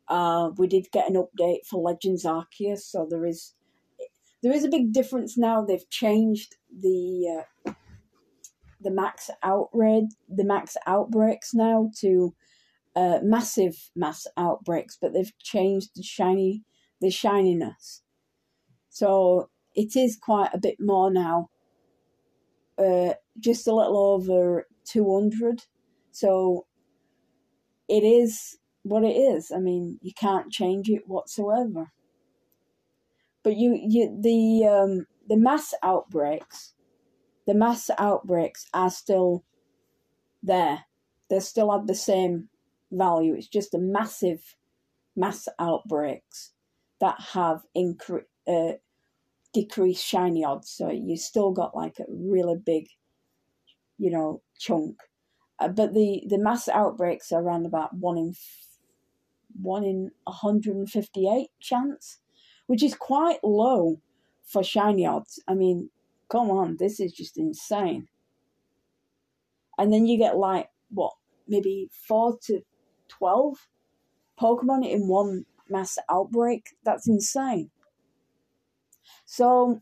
Uh, we did get an update for Legends Arceus, so there is there is a big difference now. They've changed the uh, the max outrage, the max outbreaks now to uh, massive mass outbreaks, but they've changed the shiny the shininess. So it is quite a bit more now. Uh, just a little over two hundred. So it is what it is. I mean, you can't change it whatsoever. But you, you the um, the mass outbreaks, the mass outbreaks are still there. They still have the same value. It's just a massive mass outbreaks that have incre- uh, decreased shiny odds. So you still got like a really big, you know, chunk. Uh, but the, the mass outbreaks are around about one in f- one in 158 chance which is quite low for shiny odds. I mean, come on, this is just insane. And then you get like, what, maybe 4 to 12 Pokemon in one mass outbreak? That's insane. So,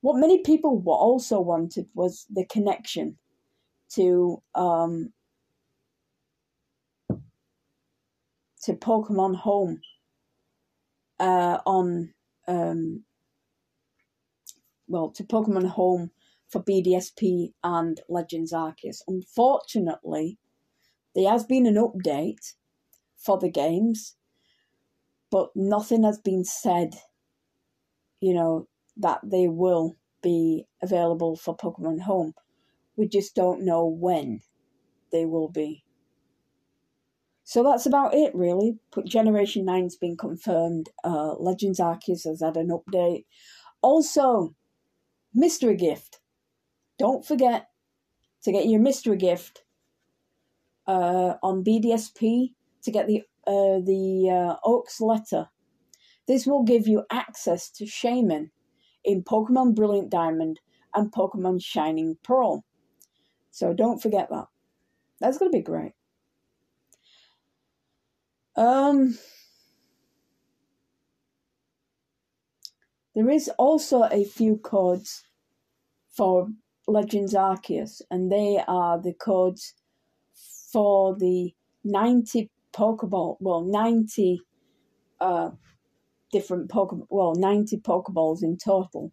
what many people also wanted was the connection to um, to Pokemon Home uh, on um, well to Pokemon Home for BDSP and Legends Arceus. Unfortunately, there has been an update for the games, but nothing has been said. You know that they will be available for Pokemon Home. We just don't know when they will be. So that's about it, really. But Generation 9's been confirmed. Uh, Legends Arceus has had an update. Also, mystery gift. Don't forget to get your mystery gift uh, on BDSP to get the uh, the uh, Oaks letter. This will give you access to Shaymin in Pokemon Brilliant Diamond and Pokemon Shining Pearl. So don't forget that. That's going to be great. Um, there is also a few codes for Legends Arceus, and they are the codes for the 90 Pokeball, well, 90 uh, different Pokeball, well, 90 Pokeballs in total,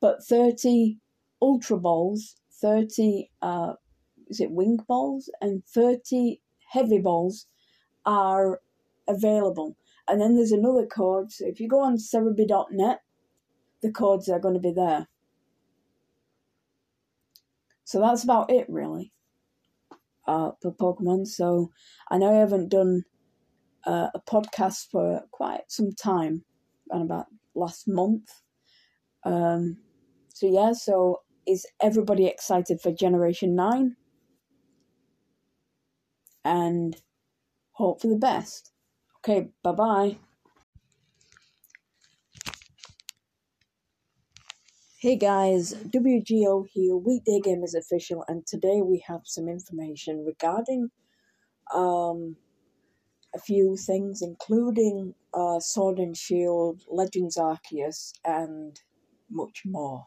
but 30 Ultra Balls, 30, uh, is it Wing Balls, and 30 Heavy Balls are available. And then there's another code. So if you go on Serebii.net, the codes are going to be there. So that's about it, really, uh, for Pokemon. So I know I haven't done uh, a podcast for quite some time, and about last month. Um, so yeah, so is everybody excited for Generation 9? And hope for the best. Okay, bye bye. Hey guys, WGO here, Weekday Gamers Official, and today we have some information regarding um, a few things, including uh, Sword and Shield, Legends Arceus, and much more.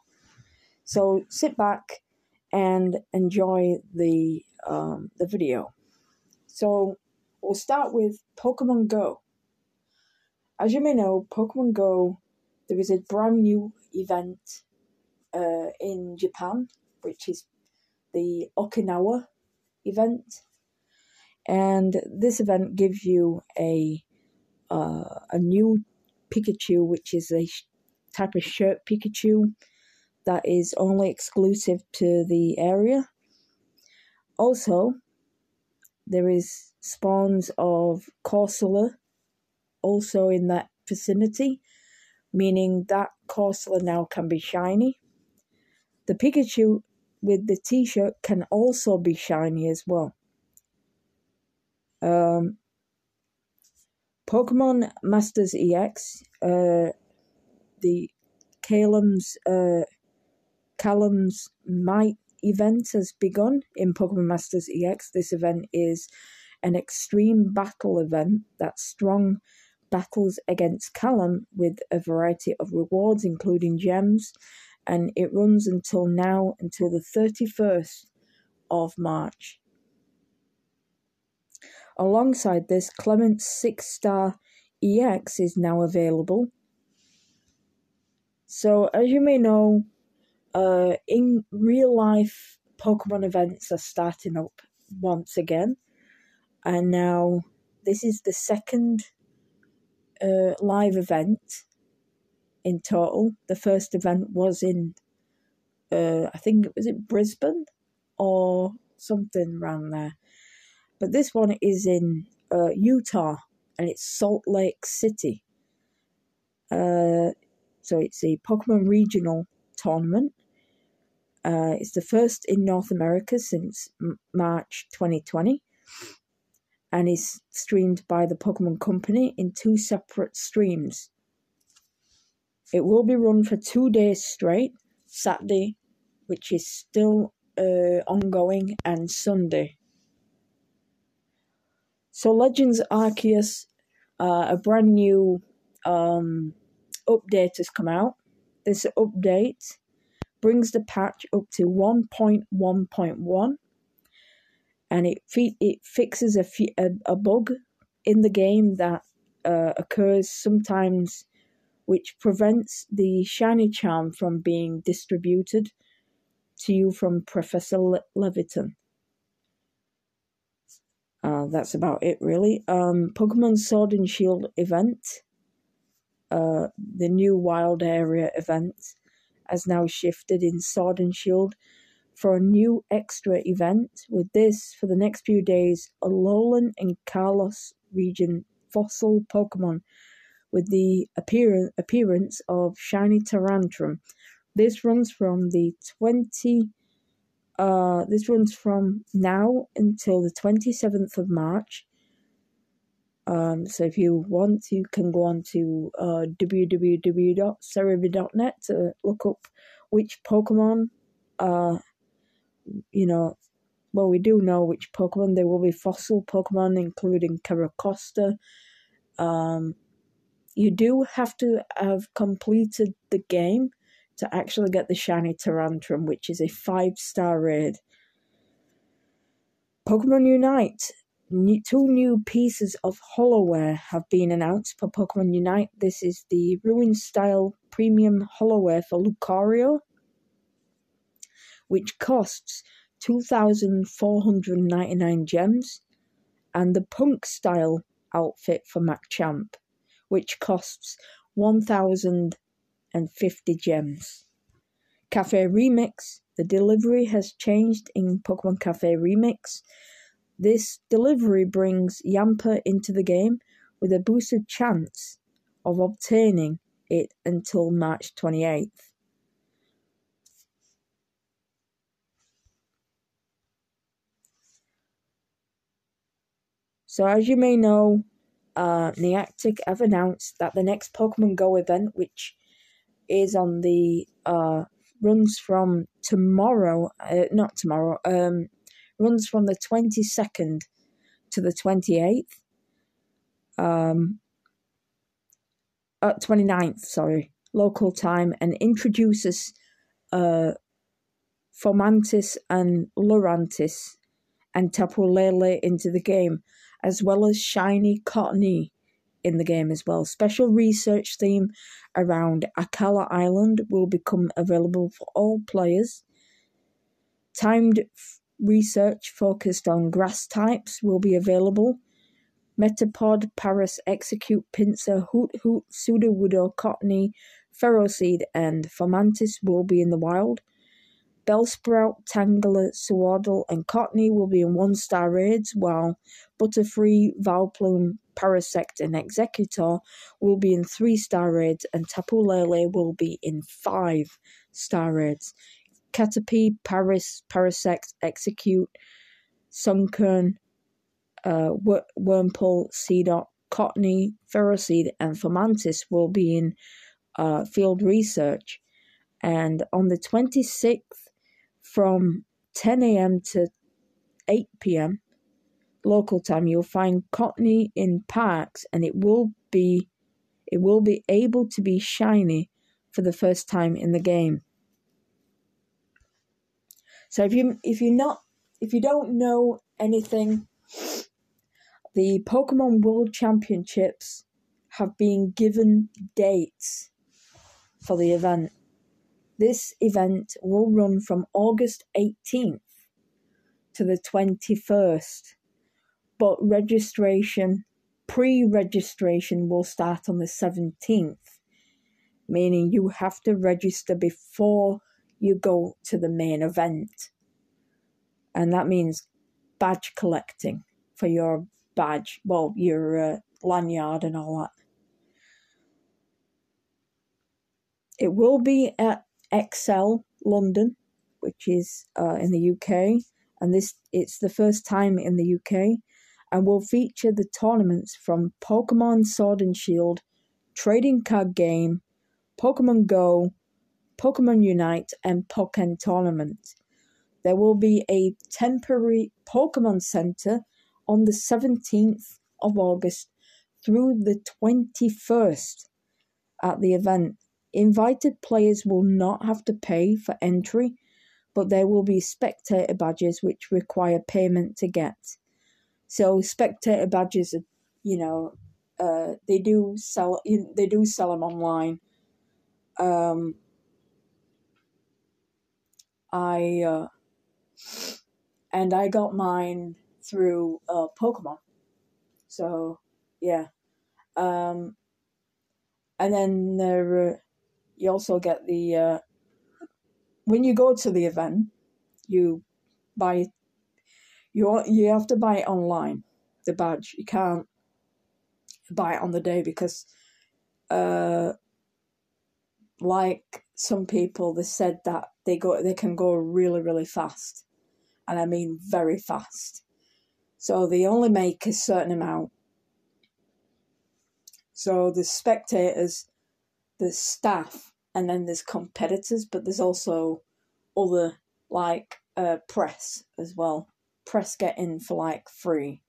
So sit back, and enjoy the um, the video. So we'll start with Pokemon Go. As you may know, Pokemon Go, there is a brand new event uh, in Japan, which is the Okinawa event, and this event gives you a uh, a new Pikachu, which is a type of shirt Pikachu that is only exclusive to the area. Also, there is spawns of Corsola also in that vicinity, meaning that Corsola now can be shiny. The Pikachu with the t-shirt can also be shiny as well. Um, Pokemon Masters EX, uh, the Calem's uh, Calem's Might event has begun in Pokemon Masters EX. This event is an extreme battle event that strong battles against Calem with a variety of rewards, including gems, and it runs until now, until the 31st of March. Alongside this, Clement's 6 star EX is now available. So, as you may know, uh, in real life, Pokemon events are starting up once again, and now this is the second uh, live event in total. The first event was in, uh, I think it was in Brisbane or something around there, but this one is in uh, Utah and it's Salt Lake City. Uh, so it's a Pokemon regional tournament uh, it's the first in North America since M- March 2020 and is streamed by the Pokemon Company in two separate streams. It will be run for two days straight Saturday, which is still uh, ongoing, and Sunday. So, Legends Arceus, uh, a brand new um, update has come out. This update brings the patch up to 1.1.1 and it it fixes a, a, a bug in the game that uh, occurs sometimes which prevents the shiny charm from being distributed to you from Professor Le- Laventon. Uh, that's about it, really. Um, Pokemon Sword and Shield event, uh, the new Wild Area event, has now shifted in Sword and Shield for a new extra event. With this, for the next few days, Alolan and Kalos region fossil Pokemon with the appear- appearance of Shiny Tyrantrum. This runs from the 20 uh, this runs from now until the 27th of March. Um, so if you want, you can go on to uh, www.Serebii.net to look up which Pokemon, uh, you know, well, we do know which Pokemon. There will be fossil Pokemon, including Carracosta. Um, you do have to have completed the game to actually get the shiny Tyrantrum, which is a five star raid. Pokemon Unite new, two new pieces of holowear have been announced for Pokemon Unite. This is the Ruin Style Premium holowear for Lucario, which costs 2,499 gems, and the Punk Style outfit for Machamp, which costs 1,050 gems. Cafe Remix. The delivery has changed in Pokemon Cafe Remix this delivery brings Yamper into the game with a boosted chance of obtaining it until March 28th. So, as you may know, uh, Niantic have announced that the next Pokemon Go event, which is on the uh, runs from tomorrow, uh, not tomorrow, um, runs from the 22nd to the 28th. Um, uh, 29th, sorry, local time, and introduces uh, Fomantis and Lurantis and Tapu Lele into the game, as well as Shiny Cottonee in the game as well. Special research theme around Akala Island will become available for all players. Timed research focused on grass types will be available. Metapod, Paras, Exeggcute, Pinsir, Hoot Hoot, Sudowoodo, Cottonee, Ferroseed, and Fomantis will be in the wild. Bellsprout, Tangela, Sewaddle, and Cottonee will be in one star raids, while Butterfree, Vileplume, Parasect, and Exeggutor will be in three star raids, and Tapu Lele will be in five star raids. Caterpie, Paras, Parasect, Exeggcute, Sunkern, uh, Seedot, Cottonee, Ferroseed, and Fomantis will be in uh, field research. And on the 26th, from 10 a.m. to 8 p.m. local time, you'll find Cottonee in parks, and it will be it will be able to be shiny for the first time in the game. So if you if you not if you don't know anything, the Pokemon World Championships have been given dates for the event. This event will run from August 18th to the 21st, but registration, pre registration, will start on the 17th, meaning you have to register before you go to the main event. And that means badge collecting for your badge, well, your uh, lanyard and all that. It will be at ExCeL London, which is uh, in the UK, and this it's the first time in the UK, and will feature the tournaments from Pokemon Sword and Shield, Trading Card Game, Pokemon Go, Pokemon Unite, and Pokken Tournament. There will be a temporary Pokemon Center on the 17th of August through the 21st at the event Invited players will not have to pay for entry, but there will be spectator badges which require payment to get. So spectator badges, are, you know, uh, they do sell. They do sell them online. Um, I uh, and I got mine through uh, Pokemon. So yeah, um, and then there you also get the uh, when you go to the event, you buy you you have to buy it online. The badge you can't buy it on the day because, uh, like some people, they said that they go they can go really really fast, and I mean very fast. So they only make a certain amount. So the spectators the staff and then there's competitors, but there's also other like uh, press as well. Press get in for like free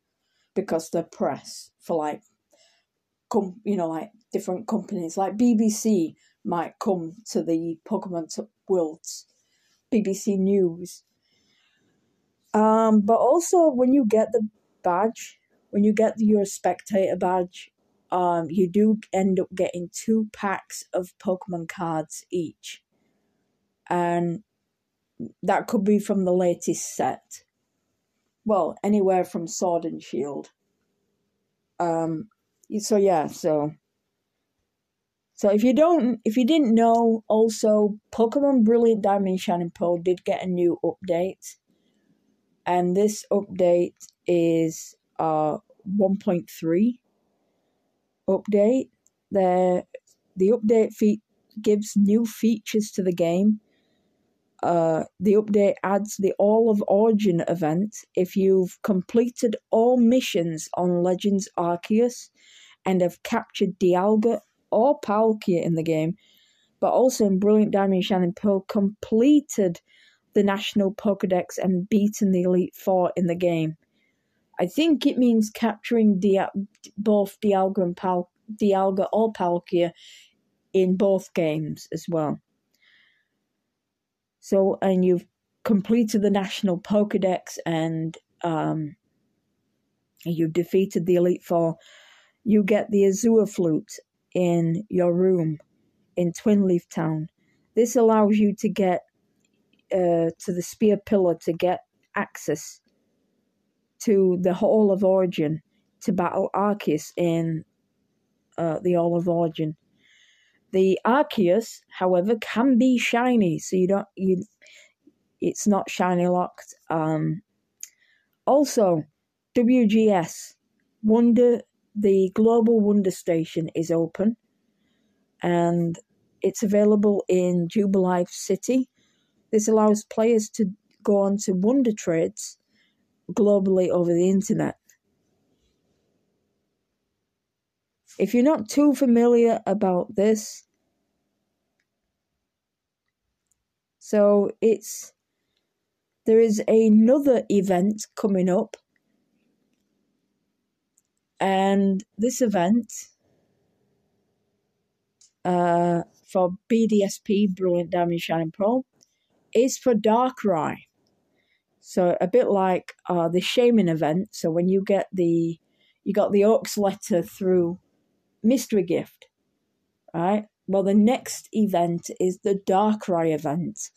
because the press for like come you know like different companies like BBC might come to the Pokemon Worlds, BBC News. Um, but also when you get the badge, when you get your spectator badge, um, you do end up getting two packs of Pokemon cards each. And that could be from the latest set. Well, anywhere from Sword and Shield. Um, so yeah, so so if you don't, if you didn't know, also Pokemon Brilliant Diamond Shining Pearl did get a new update, and this update is uh 1.3 update. The the update feat gives new features to the game. Uh, the update adds the Hall of Origin event if you've completed all missions on Legends Arceus and have captured Dialga or Palkia in the game, but also in Brilliant Diamond Shining Pearl completed the National Pokedex and beaten the Elite Four in the game. I think it means capturing Dia- both Dialga and Pal- Dialga or Palkia in both games as well. So, and you've completed the national Pokedex and um, you've defeated the Elite Four, you get the Azure Flute in your room in Twinleaf Town. This allows you to get uh, to the Spear Pillar to get access to the Hall of Origin to battle Arceus in uh, the Hall of Origin. The Arceus, however, can be shiny, so you don't you. It's not shiny locked. Um, also, WGS Wonder the Global Wonder Station is open, and it's available in Jubilife City. This allows players to go on to Wonder Trades globally over the internet. If you're not too familiar about this, so it's there is another event coming up, and this event uh, for BDSP Brilliant Diamond Shining Pearl is for Darkrai. So a bit like uh, the Shaymin event. So when you get the you got the Oaks letter through mystery gift, right? Well, the next event is the Darkrai event.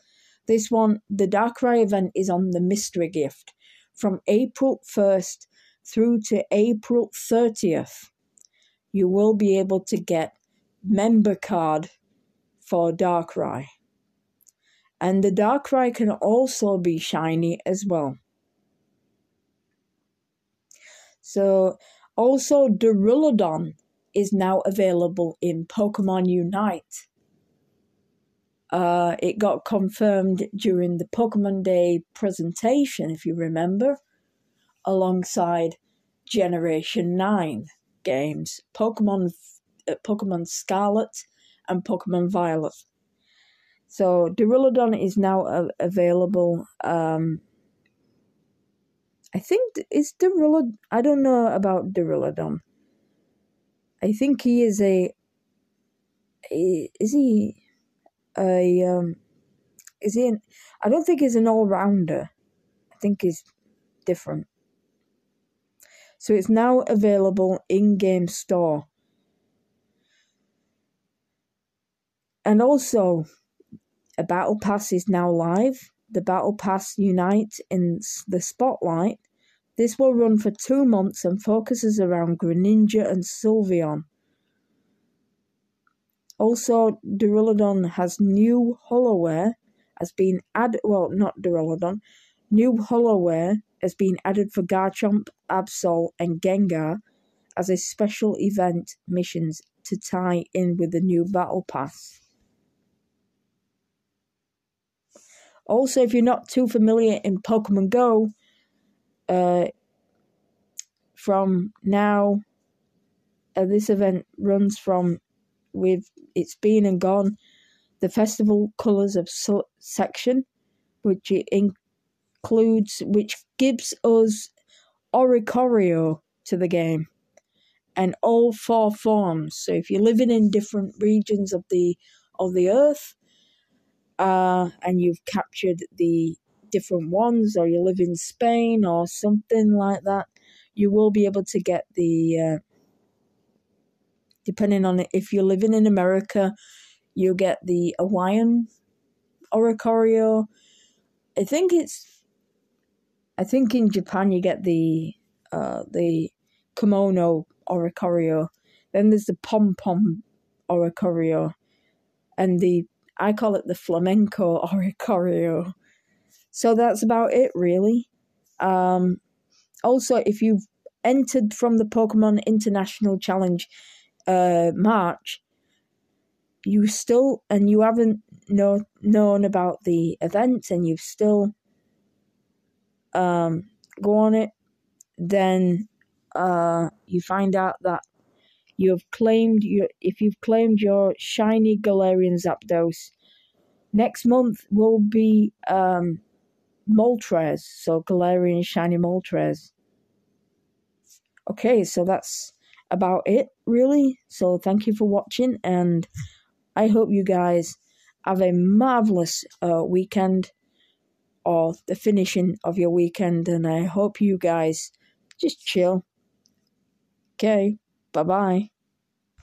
This one, the Darkrai event, is on the mystery gift from April 1st through to April 30th. You will be able to get member card for Darkrai. And the Darkrai can also be shiny as well. So, also Duraludon is now available in Pokemon Unite. Uh, it got confirmed during the Pokemon Day presentation, if you remember, alongside Generation 9 games Pokemon, uh, Pokemon Scarlet and Pokemon Violet. So Duraludon is now available. Um, I think is Duraludon. I don't know about Duraludon. I think he is a, a is he a um is he an, I don't think he's an all rounder. I think he's different. So it's now available in game store. And also a battle pass is now live. The battle pass Unite in the spotlight this will run for two months and focuses around Greninja and Sylveon. Also, Duraludon has new holowear has been added. Well, not Duraludon. New holowear has been added for Garchomp, Absol, and Gengar as a special event missions to tie in with the new Battle Pass. Also, if you're not too familiar in Pokemon Go, uh, from now, uh, this event runs from with it's been and gone. The festival colours of so- section, which includes which gives us Oricorio to the game, and all four forms. So if you're living in different regions of the of the earth, uh, and you've captured the different ones, or you live in Spain or something like that, you will be able to get the. Uh, depending on if you're living in America, you'll get the Hawaiian Oricorio. I think it's. I think in Japan you get the uh, the kimono Oricorio. Then there's the pom pom Oricorio, and the I call it the flamenco [laughs] Oricorio. So that's about it, really. Um, also, if you've entered from the Pokemon International Challenge uh, March, you still and you haven't know, known about the event and you've still um, go on it, then uh, you find out that you have claimed your if you've claimed your shiny Galarian Zapdos, next month will be um, Moltres, so Galarian Shiny Moltres. Okay, so that's about it, really. So thank you for watching, and I hope you guys have a marvelous uh, weekend. or the finishing of your weekend. And I hope you guys just chill. Okay, bye bye.